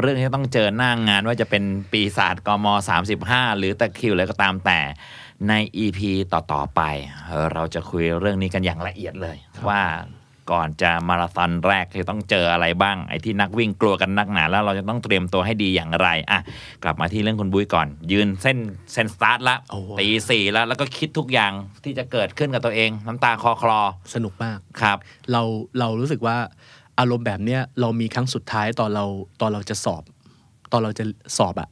เรื่องที่ต้องเจอหน้างงานว่าจะเป็นปีศาจกม35 หรือตะคริวอะไรก็ตามแต่ใน EP ต่อ ๆ ไป เราจะคุยเรื่องนี้กันอย่างละเอียดเลย ว่าก่อนจะมาราธอนแรกจะต้องเจออะไรบ้าง ไอ้ที่นักวิ่งกลัวกันนักหนาแล้วเราจะต้องเตรียมตัวให้ดีอย่างไรอะกลับมาที่เรื่องคุณบุ้ยก่อน ยืนเส้นเส้นสตาร์ทละ
โอ้โห
ตีสี่แล้วแล้วก็คิดทุกอย่างที่จะเกิดขึ้นกับตัวเอง น้ำตาคลอคลอ
สนุกมาก
ครับ
เราเรารู้สึกว่า อารมณ์แบบเนี้ยเรามีครั้งสุดท้ายตอนเราตอนเราจะสอบ ตอนเราจะสอบอะ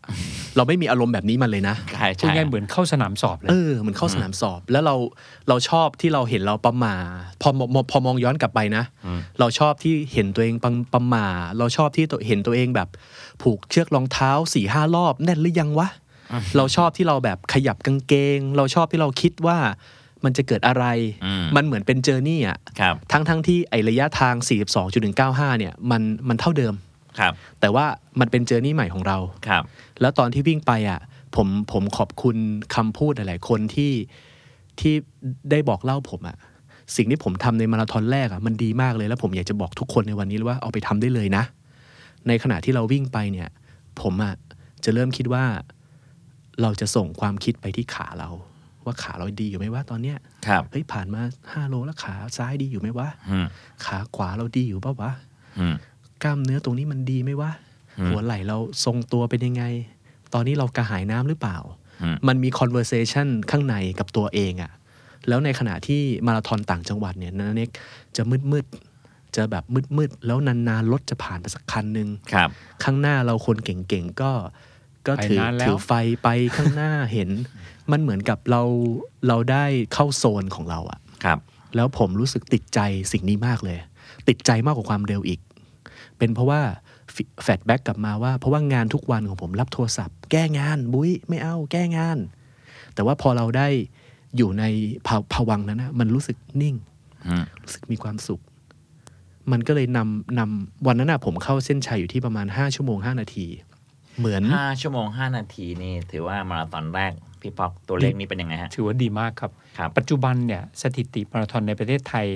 เราไม่มีอารมณ์แบบนี้มันเลยนะ
ใช่
พูด
ใช่
ง่ายๆเหมือนเข้าสนามสอบเลย
เออเหมันเข้าสนามสอบ แล้วเราเราชอบที่เราเห็นเราประหมาพอมพอพอมองย้อนกลับไปนะ เราชอบที่เห็นตัวเองประประหมาเราชอบที่ตัวเห็นตัวเองแบบ ผูกเชือกรองเท้าสี่ห้ารอบแน่นหรือยังวะเราชอบที่เราแบบขยับกางเกง เราชอบที่เราคิดว่า มันจะเกิดอะไร
อืม
มันเหมือนเป็นเจอร์นี่อะ
ครับ
ทั้งทั้งที่ไอระยะทาง 42.195 เนี่ยมันมันเท่าเดิม
ครับ
แต่ว่ามันเป็นเจอร์นี่ใหม่ของเรา
ครับ
แล้วตอนที่วิ่งไปอะผมผมขอบคุณคำพูดหลาย ๆ คนที่ที่ได้บอกเล่าผมอะสิ่งที่ผมทำในมาราธอนแรกอะมันดีมากเลยแล้วผมอยากจะบอกทุกคนในวันนี้เลยว่าเอาไปทำได้เลยนะ ในขณะที่เราวิ่งไปเนี่ย ผมอะจะเริ่มคิดว่า เราจะส่งความคิดไปที่ขาเรา ว่าขาเราดีอยู่ไหมวะตอนเนี้ย
ครับ
เฮ้ยผ่านมาห้าโลแล้วขาซ้ายดีอยู่ไหมวะ
อืม
ขาขวาเราดีอยู่เปล่าวะ
อืม
กล้ามเนื้อตรงนี้มันดีไหมวะ
อืม
หัวไหล่เราทรงตัวเป็นยังไง ตอนนี้เรากระหายน้ำหรือเปล่า
อืม
มันมี conversation ข้างในกับตัวเองอะแล้วในขณะที่มาราธอนต่างจังหวัดเนี่ยนาเน็กจะมืดมืดๆจะแบบมืดมืดๆ แล้วนานๆ รถจะผ่านไปสักคันหนึ่ง
ครับ
ข้างหน้าเราคนเก่งๆ ก็ ก็ถือ
ไปนานแล้ว
ถือไฟไปข้างหน้าเห็น มันเหมือนกับเราเราได้เข้าโซนของเราอะ
ครับ
แล้วผมรู้สึกติดใจสิ่งนี้มากเลย ติดใจมากกว่าความเร็วอีก เป็นเพราะว่าแฟดแบ็กกลับมาว่าเพราะว่างานทุกวันของผมรับโทรศัพท์ แก้งานบุ้ยไม่เอาแก้งาน แต่ว่าพอเราได้อยู่ในภาภวังค์นั้นนะมันรู้สึกนิ่ง
อืม
รู้สึกมีความสุข มันก็เลยนำนำวันนั้นนะผมเข้าเส้นชัยอยู่ที่ประมาณ5ชั่วโมง5นาที เหมือน
ห้าชั่วโมงห้านาทีนี่ถือว่ามาราธอนแรก พี่ป๊อกตัวเลขนี้เป็นยังไงฮะ
ถือว่าดีมากครับ
ครับ
ปัจจุบันเนี่ยสถิติมาราธอนในประเทศไทย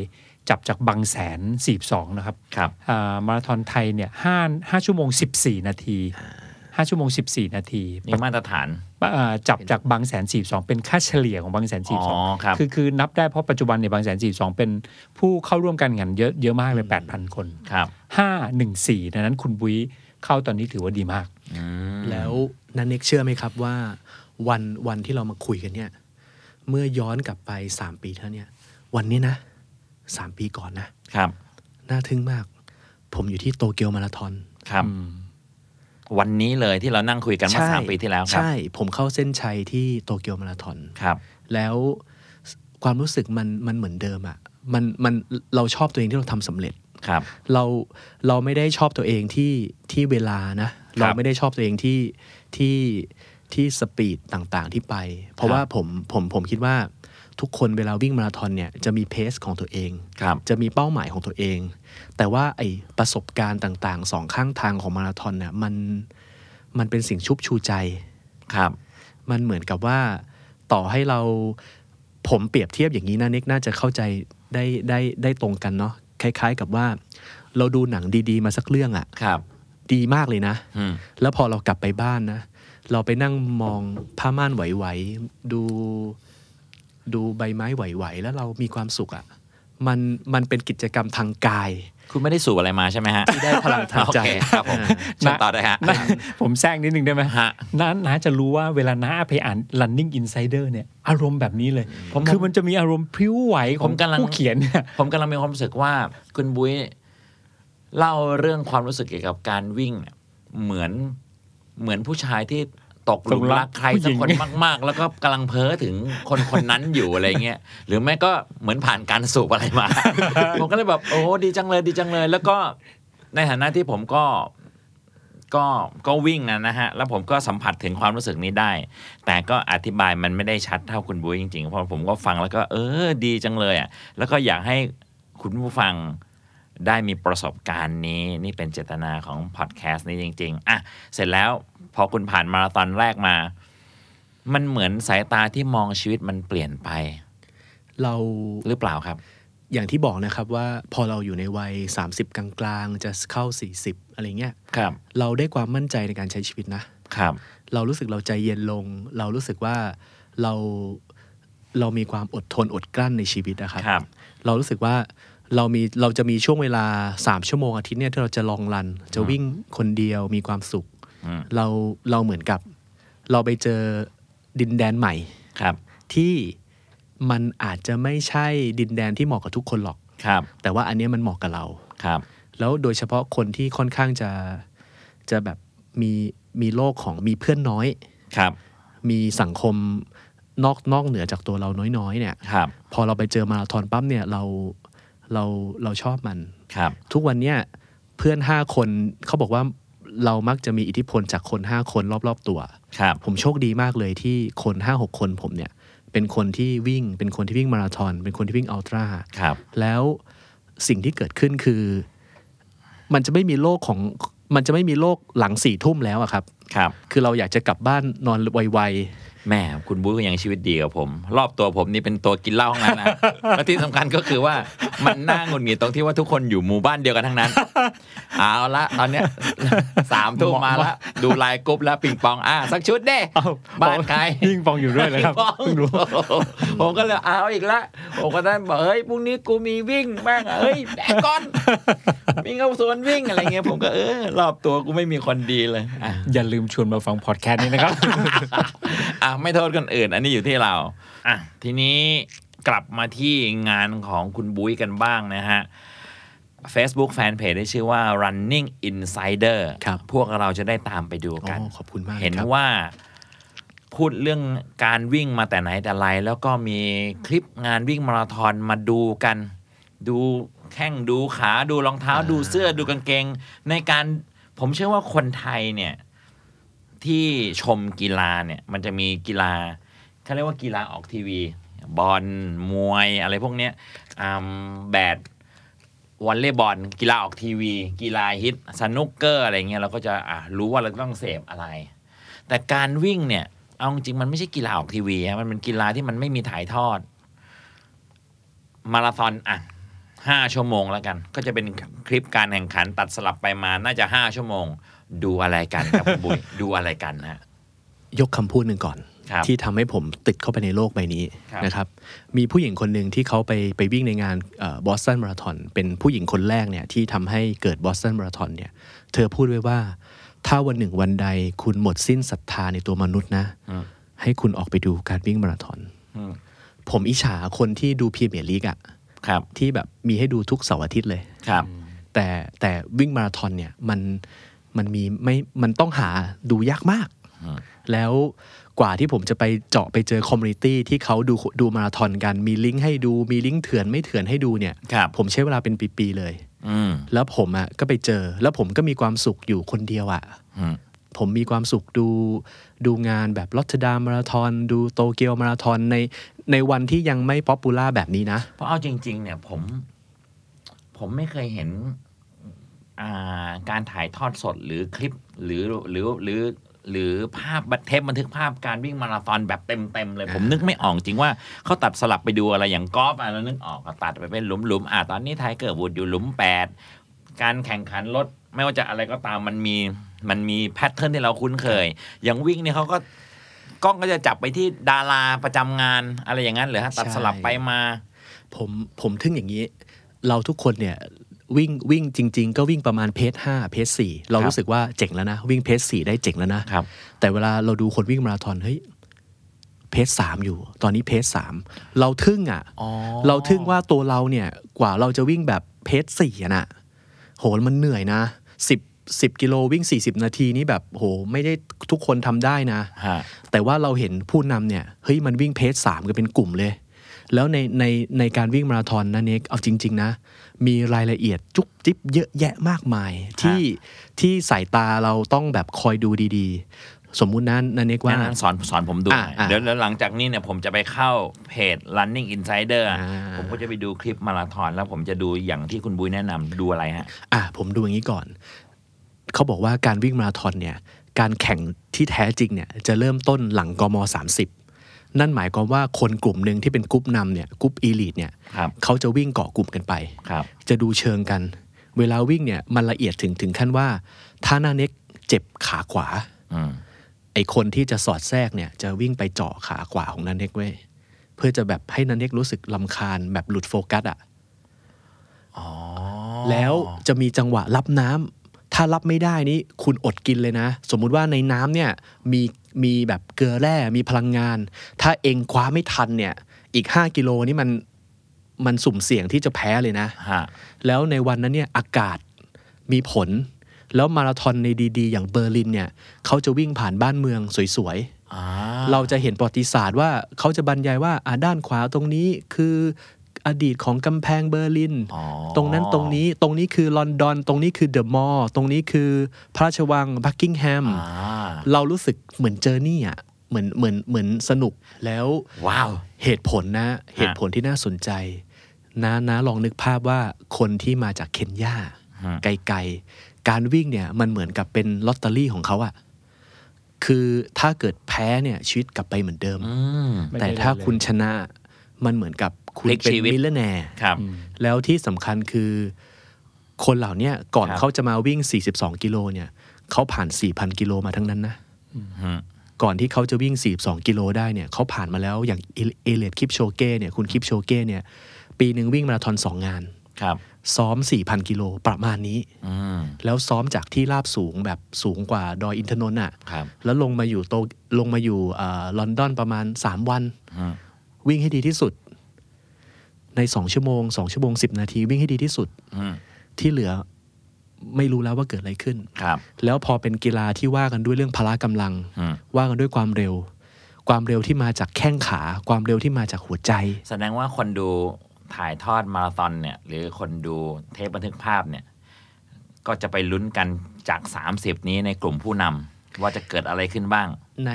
จับจากบางแสน42นะครับ
ครับ
อ่ามาราธอนไทยเนี่ยห้าห้าชั่วโมง 14 นาทีห้าชั่วโมง 14 นาที
นี่มาตรฐาน
อ่าจับจากบางแสน42 เป็นค่าเฉลี่ยของบางแสน
อ๋อครับ
42คือคือนับได้เพราะปัจจุบันในยบางแสน42 เป็นผู้เข้าร่วมการแข่งขันเยอะเยอะมากเลย 8,000 คน
ครับ
514ดังนั้นคุณบุ้ยเข้าตอนนี้ถือว่าดีมาก
อืม
แล้วนันเน็กเชื่อไหมครับว่า วันวันที่เรามาคุยกันเนี่ย เมื่อย้อนกลับไป3ปีเท่าเนี้ยวันนี้นะสามปีก่อนนะ
ครับ
น่าทึ่งมาก ผมอยู่ที่โตเกียวมาราธอน
ครับวันนี้เลยที่เรานั่งคุยกันเมื่อสามปีที่แล้วครับ
ใช่ ผมเข้าเส้นชัยที่โตเกียวมาราธอน
ครับ
แล้วความรู้สึกมันมันเหมือนเดิมอะมันมันเราชอบตัวเองที่เราทำสำเร็จ
ครับ
เราเราไม่ได้ชอบตัวเองที่ที่เวลานะ เราไม่ได้ชอบตัวเองที่ที่ ที่สปีดต่างๆ ที่ไป เพราะว่าผมผมผมคิดว่าทุกคนเวลาวิ่งมาราธอนเนี่ยจะมีเพสของตัวเอง
ครับ
จะมีเป้าหมายของตัวเอง แต่ว่าไอประสบการณ์ต่างๆสองข้างทางของมาราธอนเนี่ยมันมันเป็นสิ่งชุบชูใจ
ครับ
มันเหมือนกับว่าต่อให้เราผมเปรียบเทียบอย่างนี้นะนิกน่าจะเข้าใจได้ได้ได้ตรงกันเนาะคล้าย ๆ กับว่า เราดูหนังดีๆ มาสักเรื่องอะ
ครับ
ดีมากเลยนะ
อืม
แล้วพอเรากลับไปบ้านนะ เราไปนั่งมองผ้าม่านไหวๆดูดูใบไม้ไหวๆแล้วเรามีความสุขอะมันมันเป็นกิจกรรมทางกาย
คุณไม่ได้สูบอะไรมาใช่ไหมฮะ
ที่ได้พลังทางใจ
โอเคครับผมเชิญต่อได้ฮะ
นะผมแทรกนิดนึงได้ไหม
ฮะ
น้าน้าจะรู้ว่าเวลาน้าไปอ่าน running insider เนี่ย อารมณ์แบบนี้เลย
ผม
คือมันจะมีอารมณ์พริ้วไหวข
ผ
อง
มกำลัง
ผู้เขียนเนี่ย
ผมกำลังมีความรู้สึกว่า คุณบุ้ยเล่าเรื่องความรู้สึกเกี่ยวกับการวิ่งเนี่ยเหมือน เหมือนผู้ชายที่ตกหลุมรักใครสักคนมาก ๆ แล้วก็กำลังเพ้อถึงคนคนนั้นอยู่อะไรเงี้ยหรือไม่ก็เหมือนผ่านการสูบอะไรมา ผมก็เลยแบบโอ้ดีจังเลยดีจังเลย แล้วก็ในฐานะที่ผมก็ก็ก็วิ่งนะนะฮะ แล้วผมก็สัมผัสถึงความรู้สึกนี้ได้ แต่ก็อธิบายมันไม่ได้ชัดเท่าคุณบุ้ยจริงๆเพราะผมก็ฟังแล้วก็เออดีจังเลยอะแล้วก็อยากให้คุณผู้ฟัง ได้มีประสบการณ์นี้นี่เป็นเจตนาของพอดแคสต์นี้จริง ๆ อะ เสร็จแล้วพอคุณผ่านมาราธอนแรกมา มันเหมือนสายตาที่มองชีวิตมันเปลี่ยนไป
เรา
หรือเปล่าครับ
อย่างที่บอกนะครับว่าพอเราอยู่ในวัย 30 กลางๆ จะเข้า 40 อะไรเงี้ย
ครับ
เราได้ความมั่นใจในการใช้ชีวิตนะ
ครับ
เรารู้สึกเราใจเย็นลง เรารู้สึกว่าเราเรามีความอดทนอดกลั้นในชีวิตนะครับ
ครับ
เรารู้สึกว่า เรามีเราจะมีช่วงเวลา 3 ชั่วโมงอาทิตย์เนี่ยที่เราจะลองรัน จะวิ่งคนเดียวมีความสุข
อืม
เราเราเหมือนกับ เราไปเจอดินแดนใหม่
ครับ
ที่มันอาจจะไม่ใช่ดินแดนที่เหมาะกับทุกคนหรอก
ครับ
แต่ว่าอันเนี้ยมันเหมาะกับเรา
ครับ
แล้วโดยเฉพาะคนที่ค่อนข้างจะจะแบบมีมีโลกของมีเพื่อนน้อย
ครับ
มีสังคมนอกนอกเหนือจากตัวเราน้อยๆ เนี่ย
ครับ
พอเราไปเจอมาราธอนปั๊บเนี่ยเรา เราเราชอบมัน
ครับ
ทุกวันเนี่ยเพื่อนห้าคนเขาบอกว่าเรามักจะมีอิทธิพลจากคนห้าคนรอบ ๆ ตัว
ครับ
ผมโชคดีมากเลยที่คนห้าหกคนผมเนี่ย เป็นคนที่วิ่ง เป็นคนที่วิ่งมาราธอนเป็นคนที่วิ่งอัลตร้า
ครับ
แล้วสิ่งที่เกิดขึ้นคือ มันจะไม่มีโลกของมันจะไม่มีโลกหลังสี่ทุ่มแล้วอะครับ
ครับ
คือเราอยากจะกลับบ้านนอนไว
แม่คุณบุ้ยก็ยังชีวิตดีกับผม รอบตัวผมนี่เป็นตัวกินเหล้าทั้งนั้นนะและที่สำคัญก็คือว่ามันน่าหงุดหงิดตรงที่ว่าทุกคนอยู่หมู่บ้านเดียวกันทั้งนั้น เอาละตอนเนี้ยสามทุ่มมาละดูไลน์กรุ๊ปแล้วปิงปองอะสักชุดเด้
เอ้า
บ้านใคร
ยิ่งปองอยู่ด้วยเลยครับ
ปิงปอง
เพิ่งรู้
ผมก็เลยเอาอีกละผมก็ได้บอกเฮ้ยพรุ่งนี้กูมีวิ่งแม่งเฮ้ยแบกก่อนวิ่งเข้าสวนวิ่งอะไรเงี้ยผมก็เออรอบตัวกูไม่มีคนดีเลยอะ
อย่าลืมชวนมาฟังพอดแคสต์นี้นะครับ
อะไม่โทษคนอื่น อันนี้อยู่ที่เรา อะ ทีนี้กลับมาที่งานของคุณบุ้ยกันบ้างนะฮะ Facebook Fanpage ได้ชื่อว่า Running Insider
ครับ
พวกเราจะได้ตามไปดู
ๆ
กัน
อ๋อขอบคุณมาก
เห็น
ครับ
ว่าพูดเรื่องการวิ่งมาแต่ไหนแต่ไร แล้วก็มีคลิปงานวิ่งมาราธอนมาดูกัน ดูแข้งดูขาดูรองเท้าดูเสื้อดูกางเกง ในการผมเชื่อว่าคนไทยเนี่ย ที่ชมกีฬาเนี่ย มันจะมีกีฬาเขาเรียกว่ากีฬาออกทีวี บอลมวยอะไรพวกเนี้ยอ่าแบดวอลเลย์บอลกีฬาออกทีวี กีฬาฮิตสนุกเกอร์อะไรเงี้ยเราก็จะอะรู้ว่าเราต้องเสพอะไร แต่การวิ่งเนี่ยเอาจริงมันไม่ใช่กีฬาออกทีวีฮะมันเป็นกีฬาที่มันไม่มีถ่ายทอด มาราธอนอะห้าชั่วโมงแล้วกัน ก็จะเป็นคลิปการแข่งขันตัดสลับไปมาน่าจะห้าชั่วโมง ดูอะไรกันครับคุณบุยดูอะไรกันนะ
ยกคำพูดหนึ่งก่อน
ครับ
ที่ทำให้ผมติดเข้าไปในโลกใบนี้
ครับ
นะครับมีผู้หญิงคนหนึ่งที่เขาไปไปวิ่งในงานบอสตันมาราธอนเป็นผู้หญิงคนแรกเนี่ยที่ทำให้เกิดบอสตันมาราธอนเนี่ยเธอพูดไว้ว่า ถ้าวันหนึ่งวันใดคุณหมดสิ้นศรัทธาในตัวมนุษย์นะ
อืม
ให้คุณออกไปดูการวิ่งมาราธอน
อืม
ผมอิจฉาคนที่ดูพรีเมียร์ลีกอะ
ครับ
ที่แบบมีให้ดูทุกเสาร์อาทิตย์เลย
ครับ
แต่แต่วิ่งมาราธอนเนี่ยมัน มันมีไม่มันต้องหาดูยากมาก แล้วกว่าที่ผมจะไปเจาะไปเจอ community ที่เขาดูดูมาราธอนกัน มีลิงก์ให้ดูมีลิงก์เถื่อนไม่เถื่อนให้ดูเนี่ย
ครับ
ผมใช้เวลาเป็นปีๆเลย
อืม
แล้วผมอะก็ไปเจอ แล้วผมก็มีความสุขอยู่คนเดียวอะ
อืม
ผมมีความสุขดูดูงานแบบรอตเทอร์ดามมาราธอน ดูโตเกียวมาราธอนในในวันที่ยังไม่ popular แบบนี้นะ
เพราะเอาจริง ๆ เนี่ยผม ผมไม่เคยเห็นอ่า การถ่ายทอดสดหรือคลิปหรือหรือหรือหรือภาพบันเทปบันทึกภาพการวิ่งมาราธอนแบบเต็มๆเลย ผมนึกไม่ออกจริงว่าเขาตัดสลับไปดูอะไรอย่างกอล์ฟอะแล้วนึกออกก็ตัดไปเป็นหลุมๆอะตอนนี้ไทเกอร์วูดอยู่หลุมแปดการแข่งขันรถไม่ว่าจะอะไรก็ตามมันมีมันมี pattern ที่เราคุ้นเคย อย่างวิ่งเนี่ยเขาก็กล้องก็จะจับไปที่ดาราประจำงานอะไรอย่างนั้นหรือฮะตัดสลับไปมา
ผมผมทึ่งอย่างนี้ เราทุกคนเนี่ย วิ่งวิ่งจริง ๆ ก็วิ่งประมาณเพจห้าเพจสี่เรา
ครับ
รู้สึกว่าเจ๋งแล้วนะ วิ่งเพจสี่ได้เจ๋งแล้วนะ
ครับ
แต่เวลาเราดูคนวิ่งมาราธอนเฮ้ยเพจสามอยู่ ตอนนี้เพจสามเราทึ่งอะ
อ๋อ
เราทึ่งว่าตัวเราเนี่ยกว่าเราจะวิ่งแบบเพจสี่อะน่ะโหมันเหนื่อยนะสิบสิบกิโลวิ่ง 40 นาทีนี่แบบโหไม่ได้ทุกคนทำได้นะ
ฮะ
แต่ว่าเราเห็นผู้นำเนี่ยเฮ้ยมันวิ่งเพจสามกันเป็นกลุ่มเลย แล้วในในในการวิ่งมาราธอนนะเนกเอาจริง ๆ นะ มีรายละเอียดจุกจิ๊บเยอะแยะมากมาย ที่ที่สายตาเราต้องแบบคอยดูดีๆ สมมุตินั้นนะเนกว่า
งั้นสอนสอนผมดูหน่อย
อะอะ
เดี๋ยวแล้วหลังจากนี้เนี่ยผมจะไปเข้าเพจ running insider อะ
อ่า
ผมก็จะไปดูคลิปมาราธอนแล้วผมจะดูอย่างที่คุณบุ้ยแนะนำดูอะไรฮะ
อะผมดูอย่างนี้ก่อน เขาบอกว่าการวิ่งมาราธอนเนี่ยการแข่งที่แท้จริงเนี่ยจะเริ่มต้นหลังกม30 นั่นหมายความว่าคนกลุ่มหนึ่งที่เป็นกรุ๊ปนำเนี่ย group elite เนี่ย
ครับ
เขาจะวิ่งเกาะกลุ่มกันไป
ครับ
จะดูเชิงกัน เวลาวิ่งเนี่ยมันละเอียดถึงถึงขั้นว่าถ้าน้าเน็กเจ็บขาขวา
อืม
ไอคนที่จะสอดแทรกเนี่ยจะวิ่งไปเจาะขาขวาของน้าเน็กเว้ยเพื่อจะแบบให้น้าเน็กรู้สึกรำคาญแบบหลุดโฟกัสอะ
อ๋อ
แล้วจะมีจังหวะรับน้ำถ้ารับไม่ได้นี่คุณอดกินเลยนะ สมมุติว่าในน้ำเนี่ยมี มีแบบเกลือแร่มีพลังงาน ถ้าเองคว้าไม่ทันเนี่ย อีก 5 กิโลนี่มันมันสุ่มเสี่ยงที่จะแพ้เลยนะ
ฮะ
แล้วในวันนั้นเนี่ยอากาศมีผล แล้วมาราธอนในดีๆ อย่างเบอร์ลินเนี่ยเขาจะวิ่งผ่านบ้านเมืองสวย
อ่า
ๆเราจะเห็นประวัติศาสตร์ว่าเขาจะบรรยายว่าอ่าด้านขวาตรงนี้คือ อดีตของกำแพงเบอร์ลิน
อ๋อ
ตรงนั้นตรงนี้ตรงนี้คือลอนดอน ตรงนี้คือเดอะมอลล์ตรงนี้คือพระราชวังบักกิงแฮม
อ่า
เรารู้สึกเหมือน journey อะเหมือนเหมือนเหมือนสนุกแล้ว
ว้าว
เหตุผลนะ เหตุผลที่น่าสนใจนะนะลองนึกภาพว่าคนที่มาจากเคนยา
ฮะ
ไกลๆ การวิ่งเนี่ยมันเหมือนกับเป็นลอตเตอรี่ของเขาอะคือถ้าเกิดแพ้เนี่ยชีวิตกลับไปเหมือนเดิม
อืม
ไม่ได้
แต่ถ้า
เลย
คุณชนะ มันเหมือนกับคุณ
พลิก
เป็น
ชีวิต
millionaire
ครับ
แล้วที่สำคัญคือคนเหล่าเนี้ยก่อน
ครับ
เขาจะมาวิ่ง 42 กิโลเนี่ยเขาผ่าน 4,000 กิโลมาทั้งนั้นนะ
อืม
ก่อนที่เขาจะวิ่ง 42 กิโลได้เนี่ยเขาผ่านมาแล้วอย่างเอเอเลียดคิปโชเก้เนี่ยคุณคิปโชเก้เนี่ยปีหนึ่งวิ่งมาราธอนสองงาน
ครับ
ซ้อม 4,000 กิโลประมาณนี้
อืม
แล้วซ้อมจากที่ราบสูงแบบสูงกว่าดอยอินทนนท์อะ
ครับ
แล้วลงมาอยู่โตลงมาอยู่อ่าลอนดอนประมาณ 3 วัน
อืม
วิ่งให้ดีที่สุด ใน2ชั่วโมง2ชั่วโมง10นาที วิ่งให้ดีที่สุด
อืม
ที่เหลือไม่รู้แล้วว่าเกิดอะไรขึ้น
ครับ
แล้วพอเป็นกีฬาที่ว่ากันด้วยเรื่องพละกำลัง
อืม
ว่ากันด้วยความเร็ว ความเร็วที่มาจากแข้งขา ความเร็วที่มาจากหัวใจ
แสดงว่าคนดูถ่ายทอดมาราธอนเนี่ย หรือคนดูเทปบันทึกภาพเนี่ย ก็จะไปลุ้นกันจาก 30 นี้ในกลุ่มผู้นำว่าจะเกิดอะไรขึ้นบ้าง
ใน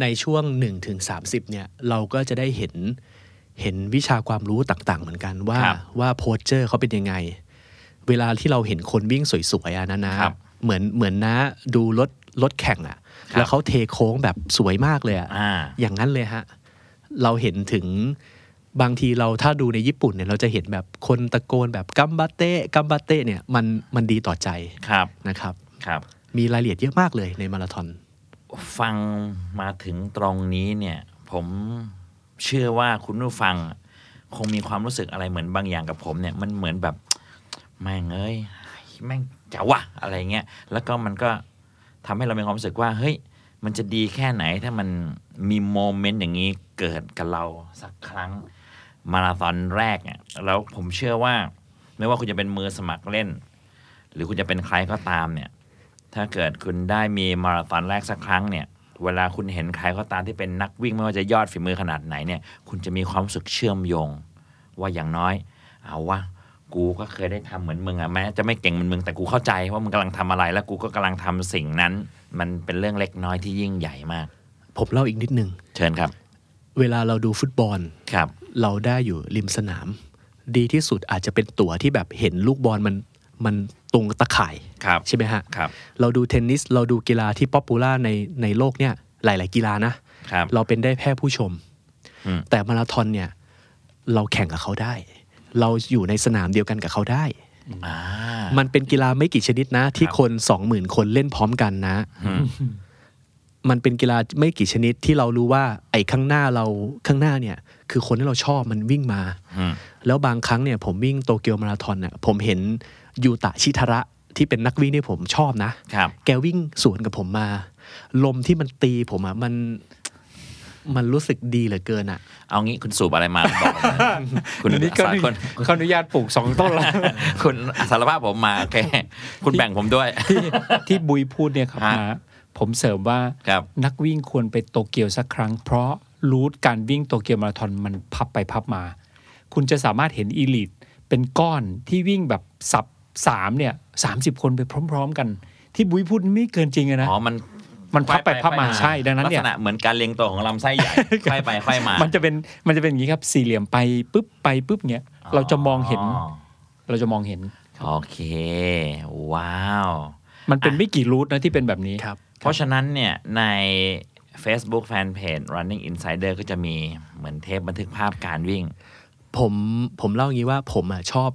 ในช่วง1ถึง30เนี่ยเราก็จะได้เห็นเห็นวิชาความรู้ต่าง ๆ เหมือนกันว่า
ครับ
ว่าโพสเจอร์เขาเป็นยังไง เวลาที่เราเห็นคนวิ่งสวยๆอะนะนะครับเหมือนเหมือนนะดูรถรถแข่งอะ
ครับ
แล้วเขาเทโค้งแบบสวยมากเลยอะ
อ่า
อย่างนั้นเลยฮะ เราเห็นถึงบางทีเราถ้าดูในญี่ปุ่นเนี่ยเราจะเห็นแบบคนตะโกนแบบกัมบาเต้กัมบาเต้เนี่ยมันมันดีต่อใจ
ครับ
นะครับ
ครับ
มีรายละเอียดเยอะมากเลยในมาราธอน
ฟังมาถึงตรงนี้เนี่ย ผมเชื่อว่าคุณผู้ฟัง คงมีความรู้สึกอะไรเหมือนบางอย่างกับผมเนี่ย มันเหมือนแบบแม่งเอ้ยแม่งจ๋าวะอะไรเงี้ยแล้วก็มันก็ทำให้เรามีความรู้สึกว่า เฮ้ย มันจะดีแค่ไหนถ้ามันมีโมเมนต์อย่างนี้เกิดกับเราสักครั้งมาราธอนแรกเนี่ยแล้วผมเชื่อว่า ไม่ว่าคุณจะเป็นมือสมัครเล่น หรือคุณจะเป็นใครก็ตามเนี่ย ถ้าเกิดคุณได้มีมาราธอนแรกสักครั้งเนี่ยเวลาคุณเห็นใครก็ตามที่เป็นนักวิ่งไม่ว่าจะยอดฝีมือขนาดไหนเนี่ย คุณจะมีความรู้สึกเชื่อมโยง ว่าอย่างน้อย เอาวะกูก็เคยได้ทำเหมือนมึงอะแม้จะไม่เก่งเหมือนมึงแต่กูเข้าใจว่ามึงกำลังทำอะไร แล้วกูก็กำลังทำสิ่งนั้น มันเป็นเรื่องเล็กน้อยที่ยิ่งใหญ่มาก
ผมเล่าอีกนิดนึง
เชิญครับ
เวลาเราดูฟุตบอล
ครับ
เราได้อยู่ริมสนาม ดีที่สุดอาจจะเป็นตั๋วที่แบบเห็นลูกบอลมัน มันตรงตะข่าย
ครับ
ใช่ไหมฮะ
ครับ
เราดูเทนนิสเราดูกีฬาที่ popular ในในโลกเนี่ยหลาย ๆ กีฬานะ
ครับ
เราเป็นได้แค่ผู้ชม
อืม
แต่มาราธอนเนี่ยเราแข่งกับเขาได้ เราอยู่ในสนามเดียวกันกับเขาได้
อ่า
มันเป็นกีฬาไม่กี่ชนิดนะ ที่
ครับ
คนสองหมื่นคนเล่นพร้อมกันนะ
อืม
มันเป็นกีฬาไม่กี่ชนิดที่เรารู้ว่า ไอ้ข้างหน้าเราข้างหน้าเนี่ย คือคนที่เราชอบมันวิ่งมา
อืม
แล้วบางครั้งเนี่ย ผมวิ่งโตเกียวมาราธอนเนี่ยผมเห็น ยูตะชิทาระที่เป็นนักวิ่งที่ผมชอบนะ
ครับ
แกวิ่งสวนกับผมมา ลมที่มันตีผมอะมันมันรู้สึกดีเหลือเกินอะ
เอางี้คุณสูบอะไรมาบอกผมหน่อยคุณ
อันนี้ก็
สารคน
ขออนุญาตปลูกสองต้นแล้ว
คุณสารภาพผมมาโอเคคุณแบ่งผมด้วย
ที่ที่บุยพูดเนี่ยครับ
ฮะ
นะผมเสริมว่า
ครับ
นักวิ่งควรไปโตเกียวสักครั้ง เพราะรูทการวิ่งโตเกียวมาราธอนมันพับไปพับมา คุณจะสามารถเห็นอีลิทเป็นก้อนที่วิ่งแบบสับ สามเนี่ยสามสิบคนไปพร้อม ๆ กัน ที่บุยพูดไม่เกินจริงอะนะ
อ๋อมัน
มันพับไปพับมาใช่ดังนั้นเนี่ย
ลักษณะเหมือนการเรียงตัวของลำไส้ใหญ่ค่อยไปค่อยมา
มันจะเป็นมันจะเป็นอย่างนี้ครับ สี่เหลี่ยมไปปุ๊บไปปุ๊บเนี้ยเราจะมองเห็น เราจะมองเห็น
โอเค ว้าว
มันเป็นไม่กี่รูทนะที่เป็นแบบนี้
ครับ
เพราะฉะนั้นเนี่ยใน Facebook Fanpage Running Insider ก็จะมีเหมือนเทปบันทึกภาพการวิ่ง
ผมผมเล่าอย่างนี้ว่าผมอะชอบ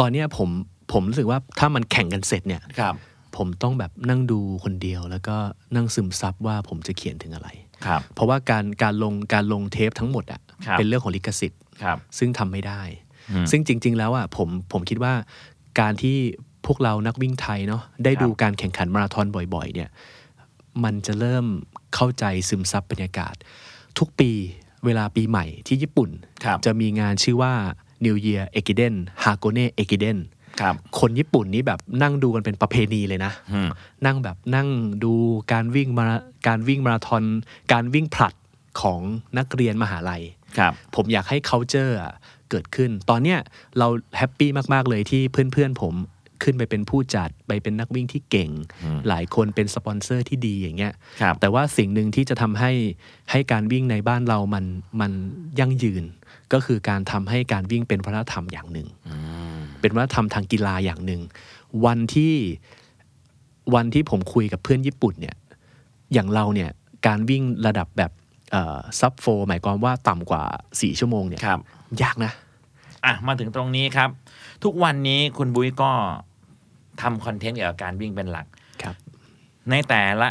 ตอนเนี้ยผม ผมรู้สึกว่าถ้ามันแข่งกันเสร็จเนี่ย
ครับ
ผมต้องแบบนั่งดูคนเดียว แล้วก็นั่งซึมซับว่าผมจะเขียนถึงอะไร
ครับ
เพราะว่าการการลงการลงเทปทั้งหมดอะ
ครับ
เป็นเรื่องของลิขสิทธิ์
ครับ
ซึ่งทำไม่ได้
อืม
ซึ่งจริง ๆ แล้วอะผมผมคิดว่าการที่พวกเรานักวิ่งไทยเนาะได้
ครับ
ดูการแข่งขันมาราธอนบ่อยๆ เนี่ยมันจะเริ่มเข้าใจซึมซับบรรยากาศ ทุกปีเวลาปีใหม่ที่ญี่ปุ่น
ครับ
จะมีงานชื่อว่า New Year e k i d e n Hakone e k i d e n
ครับ
คนญี่ปุ่นนี่แบบนั่งดูกันเป็นประเพณีเลยนะ
อืม
นั่งแบบนั่งดูการวิ่งมาการวิ่งมาราธอนการวิ่งผลัดของนักเรียนมหาลัย
ครับ
ผมอยากให้ culture อะเกิดขึ้น ตอนเนี้ยเรา happy มาก ๆ เลยที่เพื่อน ๆ ผมขึ้นไปเป็นผู้จัดไปเป็นนักวิ่งที่เก่ง
อืม
หลายคนเป็นสปอนเซอร์ที่ดีอย่างเงี้ย
ครับ
แต่ว่าสิ่งหนึ่งที่จะทำให้ให้การวิ่งในบ้านเรามันมันยั่งยืน ก็คือการทำให้การวิ่งเป็นวัฒนธรรมอย่างหนึ่ง เป็นวัฒนธรรมทางกีฬาอย่างหนึ่ง วันที่วันที่ผมคุยกับเพื่อนญี่ปุ่นเนี่ยอย่างเราเนี่ยการวิ่งระดับแบบซับโฟหมายความว่าต่ำกว่า 4 ชั่วโมงเนี่ย
ครับ
ยากนะ
อะ มาถึงตรงนี้ครับ ทุกวันนี้คุณบุ้ยก็ทำคอนเทนต์เกี่ยวกับการวิ่งเป็นหลัก
ครับ
ในแต่ละ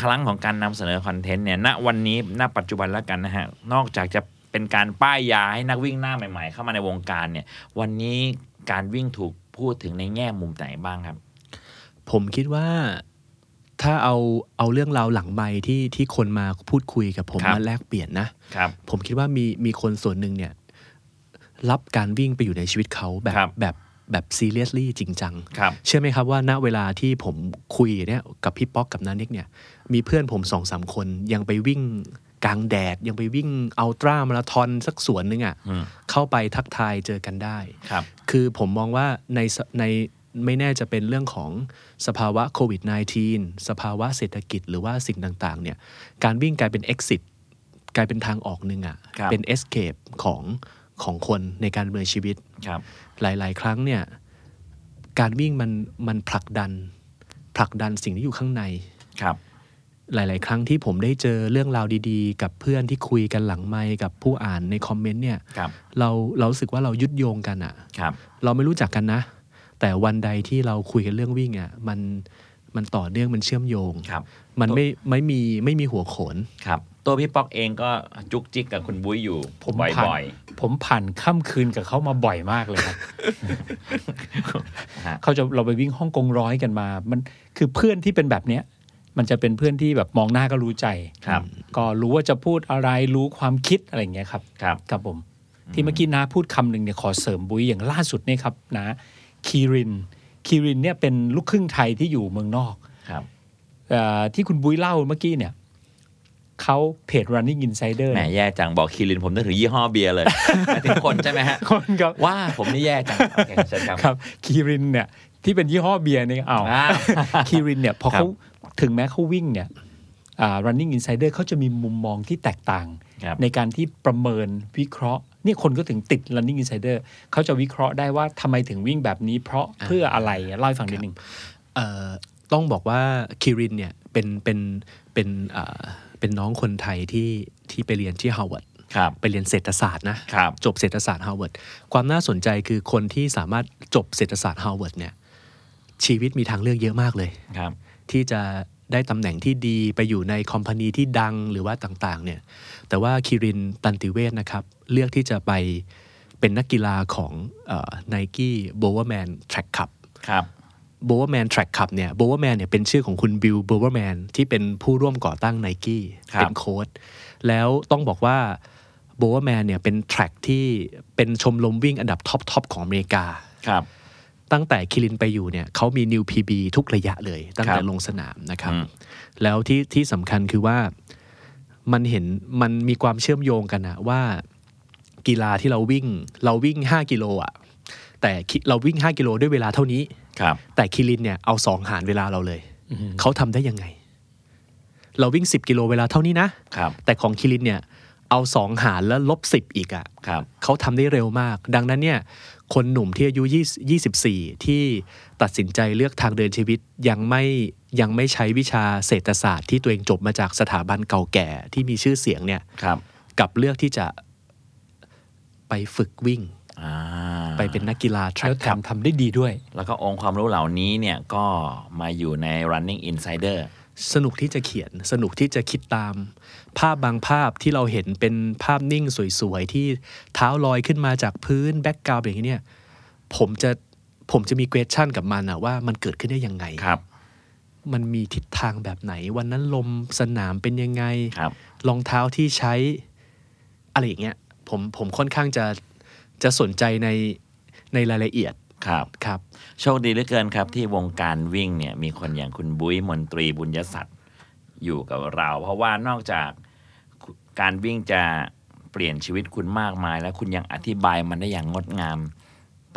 ครั้งของการนำเสนอคอนเทนต์เนี่ยณวันนี้ณปัจจุบันแล้วกันนะฮะ นอกจากจะ เป็นการป้ายยาให้นักวิ่งหน้าใหม่ ๆ เข้ามาในวงการเนี่ย วันนี้การวิ่งถูกพูดถึงในแง่มุมไหนบ้างครับ
ผมคิดว่าถ้าเอาเอาเรื่องราวหลังไมค์ที่ที่คนมาพูดคุยกับผม
ครับ
มาแลกเปลี่ยนนะ
ครับ
ผมคิดว่ามีมีคนส่วนหนึ่งเนี่ย รับการวิ่งไปอยู่ในชีวิตเขาแบบ
ครับ
แบบแบบซีเรียสลี่จริงจัง
ครับ
เชื่อไหมครับว่าณเวลาที่ผมคุยเนี่ยกับพี่ป๊อกกับนานิกเนี่ย มีเพื่อนผมสองสามคนยังไปวิ่ง กลางแดดยังไปวิ่งอัลตร้ามาราธอนสักสวนหนึงอะ่ะ
อืม
เข้าไปทักทายเจอกันได้
ครับ
คือผมมองว่าในสในไม่แน่จะเป็นเรื่องของสภาวะโควิด -19 สภาวะเศรษฐกิจหรือว่าสิ่งต่างๆ เนี่ยการวิ่งกลายเป็น exit กลายเป็นทางออกหนึ่งอะ
ครับ
เป็น escape ของของคนในการดำเนินชีวิต
ครับ
หลาย ๆ ครั้งเนี่ยการวิ่งมันมันผลักดันผลักดันสิ่งที่อยู่ข้างใน
ครับ
หลาย ๆ ครั้งที่ผมได้เจอเรื่องราวดีๆ กับเพื่อนที่คุยกันหลังไมค์กับผู้อ่านในคอมเมนต์เนี่ย
ครับ
เราเรารู้สึกว่าเรายึดโยงกันอะ
ครับ
เราไม่รู้จักกันนะ แต่วันใดที่เราคุยกันเรื่องวิ่งอะมันมันต่อเนื่องมันเชื่อมโยง
ครับ
มันไม่ไม่มีไม่มีหัวโขน
ครับ ตัวพี่ป๊อกเองก็จุกจิกกับคุณบุ้ยอยู่
ผม
บ่
ผ่าน
อย
ผมผ่านค่ำคืนกับเขามาบ่อยมากเลยครับ
ฮะ
เขาจะเราไปวิ่งฮ่องกงร้อยกันมา มันคือเพื่อนที่เป็นแบบเนี้ย มันจะเป็นเพื่อนที่แบบมองหน้าก็รู้ใจ
ครับ
ก็รู้ว่าจะพูดอะไรรู้ความคิดอะไรอย่างเงี้ยครับ
ๆครับ
ครับผม ที่เมื่อกี้นาพูดคำหนึ่งเนี่ยขอเสริมบุ้ยอย่างล่าสุดเนี่ยครับนะคีรินคีรินเนี่ยเป็นลูกครึ่งไทยที่อยู่เมืองนอก
ครับ
เอ่อที่คุณบุ้ยเล่าเมื่อกี้เนี่ยเขาเพจ running insider
แหมแย่จังบอกคีรินผมนึกถึงยี่ห้อเบียร์เลยหมายถึงคนใช่ไหมฮะ
คนครับ
ว่าผมนี่แย่จังโอเคเชิญครับ
ครับคีรินเนี่ยที่เป็นยี่ห้อเบียร์เนี่ยอ้าว
อ่า
คีรินเนี่ยพอ
ครับ
เขา ถึงแม้เขาวิ่งเนี่ยอ่า running insider เขาจะมีมุมมองที่แตกต่าง
ครับ
ในการที่ประเมินวิเคราะห์นี่คนก็ถึงติด running insider เขาจะวิเคราะห์ได้ว่าทำไมถึงวิ่งแบบนี้ เพราะเพื่ออะไรเล่าให้ฟังนิดนึง
เอ่อต้องบอกว่าคิรินเนี่ยเป็นเป็นเป็นเอ่อเป็นน้องคนไทยที่ที่ไปเรียนที่ฮาร์วาร์ด
ครับ
ไปเรียนเศรษฐศาสตร์นะครับจบเศรษฐศาสตร์ฮาร์วาร์ดความน่าสนใจคือคนที่สามารถจบเศรษฐศาสตร์ฮาร์วาร์ดเนี่ยชีวิตมีทางเลือกเยอะมากเลย
ครับ
ที่จะได้ตำแหน่งที่ดีไปอยู่ใน company ที่ดังหรือว่าต่างๆเนี่ยแต่ว่าคิรินตันติเวศนะครับเลือกที่จะไปเป็นนักกีฬาของNike Bowerman Track Club ค
รับ
Bowerman Track Club เนี่ย Bowerman เนี่ยเป็นชื่อของคุณ Bill Bowerman ที่เป็นผู้ร่วมก่อตั้งไนกี้
ครับ
เป็นโค้ชแล้วต้องบอกว่า Bowerman เนี่ยเป็น track ที่เป็นชมรมวิ่งอันดับ top top ของอเมริกา
ครับ
ตั้งแต่คิรินไปอยู่เนี่ยเขามี new PB ทุกระยะเลย ตั้งแต่
ครับ
ลงสนามนะครับ
อืม
แล้วที่ที่สำคัญคือว่ามันเห็นมันมีความเชื่อมโยงกันนะว่ากีฬาที่เราวิ่ง เราวิ่ง 5 กิโลอะแต่คิเราวิ่ง 5 กิโลด้วยเวลาเท่านี้
ครับ
แต่คิรินเนี่ยเอาสองหารเวลาเราเลยเขาทำได้ยังไง เราวิ่ง 10 กิโลเวลาเท่านี้นะ
ครับ
แต่ของคิรินเนี่ยเอาสองหารแล้วลบสิบอีกอะ
ครับ
เขาทำได้เร็วมาก ดังนั้นเนี่ย คนหนุ่มที่อายุ20 24 ที่ตัดสินใจเลือกทางเดินชีวิตยังไม่ยังไม่ใช้วิชาเศรษฐศาสตร์ที่ตัวเองจบมาจากสถาบันเก่าแก่ที่มีชื่อเสียงเนี่ย
ครับ
กับเลือกที่จะไปฝึกวิ่ง
อ่า
ไปเป็นนักกีฬา
แล้ว
track
แถ
ครับ
มทำได้ดีด้วย
แล้วก็องค์ความรู้เหล่านี้เนี่ยก็มาอยู่ใน running insider
สนุกที่จะเขียนสนุกที่จะคิดตาม ภาพบางภาพที่เราเห็นเป็นภาพนิ่งสวยๆ ที่เท้าลอยขึ้นมาจากพื้นแบ็กกราวด์อย่างนี้เนี่ยผมจะผมจะมี question กับมันอะว่ามันเกิดขึ้นได้ยังไง
ครับ
มันมีทิศทางแบบไหน วันนั้นลมสนามเป็นยังไง
ครับ
รองเท้าที่ใช้ อะไรอย่างเงี้ยผมผมค่อนข้างจะจะสนใจในในรายละเอียด
ครับ
ครับ
โชคดีเหลือเกินครับ ที่วงการวิ่งเนี่ยมีคนอย่างคุณบุ้ยมนตรีบุญยศักดิ์ อยู่กับเรา เพราะว่านอกจากการวิ่งจะเปลี่ยนชีวิตคุณมากมาย แล้วคุณยังอธิบายมันได้อย่างงดงาม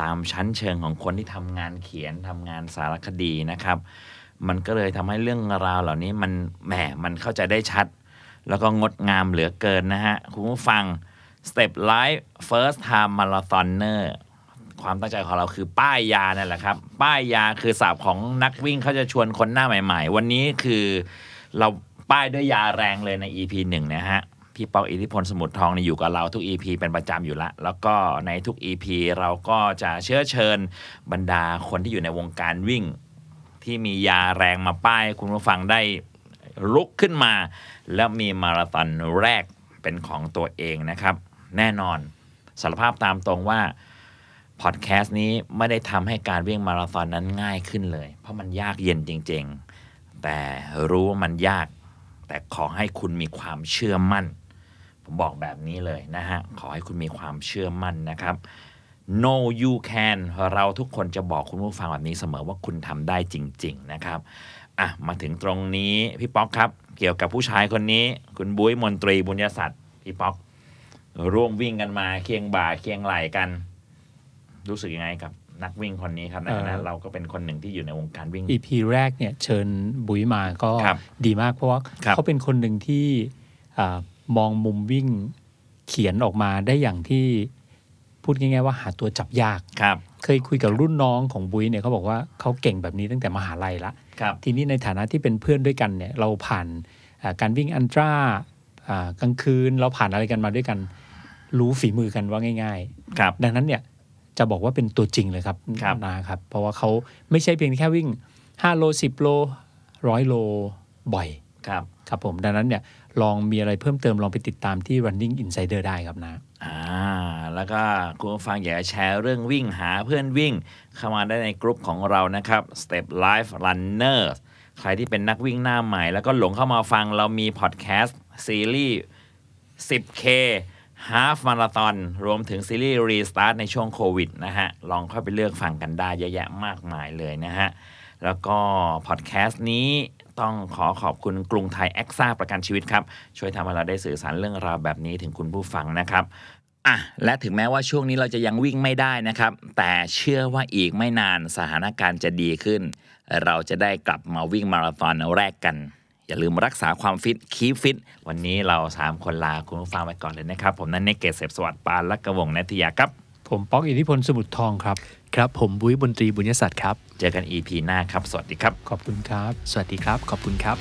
ตามชั้นเชิงของคนที่ทำงานเขียนทำงานสารคดีนะครับ มันก็เลยทำให้เรื่องราวเหล่านี้มันแหมมันเข้าใจได้ชัด แล้วก็งดงามเหลือเกินนะฮะ คุณผู้ฟัง Step Life First Time Marathoner ความตั้งใจของเราคือป้ายยานั่นแหละครับ ป้ายยาคือศัพท์ของนักวิ่งเขาจะชวนคนหน้าใหม่ ๆ วันนี้คือ เราป้ายด้วยยาแรงเลยใน EP หนึ่งนะฮะพี่ปอกอิทธิพลสมุทรทองนี่อยู่กับเราทุก EP เป็นประจำอยู่ละ แล้วก็ในทุก EP เราก็จะเชื้อเชิญบรรดาคนที่อยู่ในวงการวิ่ง ที่มียาแรงมาป้าย คุณผู้ฟังได้ลุกขึ้นมา แล้วมีมาราธอนแรกเป็นของตัวเองนะครับ แน่นอนสารภาพตามตรงว่าพอดแคสต์นี้ไม่ได้ทำให้การวิ่งมาราธอนนั้นง่ายขึ้นเลย เพราะมันยากเย็นจริง ๆ แต่รู้ว่ามันยาก แต่ขอให้คุณมีความเชื่อมั่น ผมบอกแบบนี้เลยนะฮะ ขอให้คุณมีความเชื่อมั่นนะครับ no you can เราทุกคนจะบอกคุณผู้ฟังแบบนี้เสมอว่าคุณทำได้จริง ๆ นะครับอะมาถึงตรงนี้พี่ป๊อกครับ เกี่ยวกับผู้ชายคนนี้ คุณบุ้ยมนตรีบุญยศักดิ์พี่ป๊อก ร่วมวิ่งกันมาเคียงบ่าเคียงไหลกัน รู้สึกยังไงกับ นักวิ่งคนนี้ครับในฐานะ
เอ่อ
เราก็เป็นคนหนึ่งที่อยู่ในวงการวิ่ง
EP แรกเนี่ยเชิญบุ๋ยมาก็
ครับ
ดีมากเพราะว่า
ครับ
เขาเป็นคนหนึ่งที่อามองมุมวิ่งเขียนออกมาได้อย่างที่พูดง่าย ๆ ว่าหาตัวจับยาก
ครับ
เคยคุยกับรุ่นน้องของบุ้ยเนี่ยเขาบอกว่าเขาเก่งแบบนี้ตั้งแต่มหาลัยละ
ครับ
ทีนี้ในฐานะที่เป็นเพื่อนด้วยกันเนี่ยเราผ่านอ่าการวิ่งอันตราอ่ากลางคืนเราผ่านอะไรกันมาด้วยกัน รู้ฝีมือกันว่าง่าย
ครับ
ๆดังนั้นเนี่ย จะบอกว่าเป็นตัวจริงเลยครับ
ครับ
นะครับ เพราะว่าเขาไม่ใช่เพียงแค่วิ่ง 5 โล 10 โลร้อยโลบ่อย
ครับ
ครับผมดังนั้นเนี่ยลองมีอะไรเพิ่มเติมลองไปติดตามที่ running insider ได้ครับนะ
อ่าแล้วก็คุณผู้ฟังอยากจะแชร์เรื่องวิ่งหาเพื่อนวิ่ง เข้ามาได้ในกลุ่มของเรานะครับ Step Life Runner ใครที่เป็นนักวิ่งหน้าใหม่ แล้วก็หลงเข้ามาฟังเรามีพอดแคสต์ซีรีส์ 10K Half Marathon รวมถึงซีรีส์ Restart ในช่วงโควิดนะฮะ ลองเข้าไปเลือกฟังกันได้เยอะแยะมากมายเลยนะฮะ แล้วก็พอดแคสต์นี้ต้องขอขอบคุณกรุงไทยแอคซ่าประกันชีวิตครับ ช่วยทำให้เราได้สื่อสารเรื่องราวแบบนี้ถึงคุณผู้ฟังนะครับอะและถึงแม้ว่าช่วงนี้เราจะยังวิ่งไม่ได้นะครับ แต่เชื่อว่าอีกไม่นานสถานการณ์จะดีขึ้น เราจะได้กลับมาวิ่งมาราธอนแรกกัน อย่าลืมรักษาความฟิต keep fit วันนี้เราสามคนลาคุณผู้ฟังไปก่อนเลยนะครับ ผมนันเนกเกษเสพสวัสดิ์ปานและกระวงนัทยาครับ
ผมป๊อกอิทธิพลสมุทรทองครับ
ครับ ผมบุ้ยบนตรีบุญยศักดิ์ครับ
เจอกัน EP หน้าครับ สวัสดีครับ
ขอบคุณครับ
สวัสดีครับ ขอบคุณครับ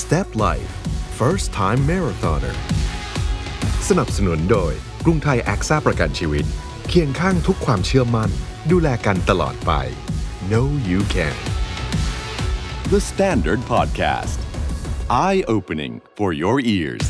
Step Life First Time Marathoner สนับสนุนโดยกรุงไทยแอคซ่าประกันชีวิต เคียงข้างทุกความเชื่อมั่น ดูแลกันตลอดไป No You Can
The Standard Podcast. Eye opening for your ears.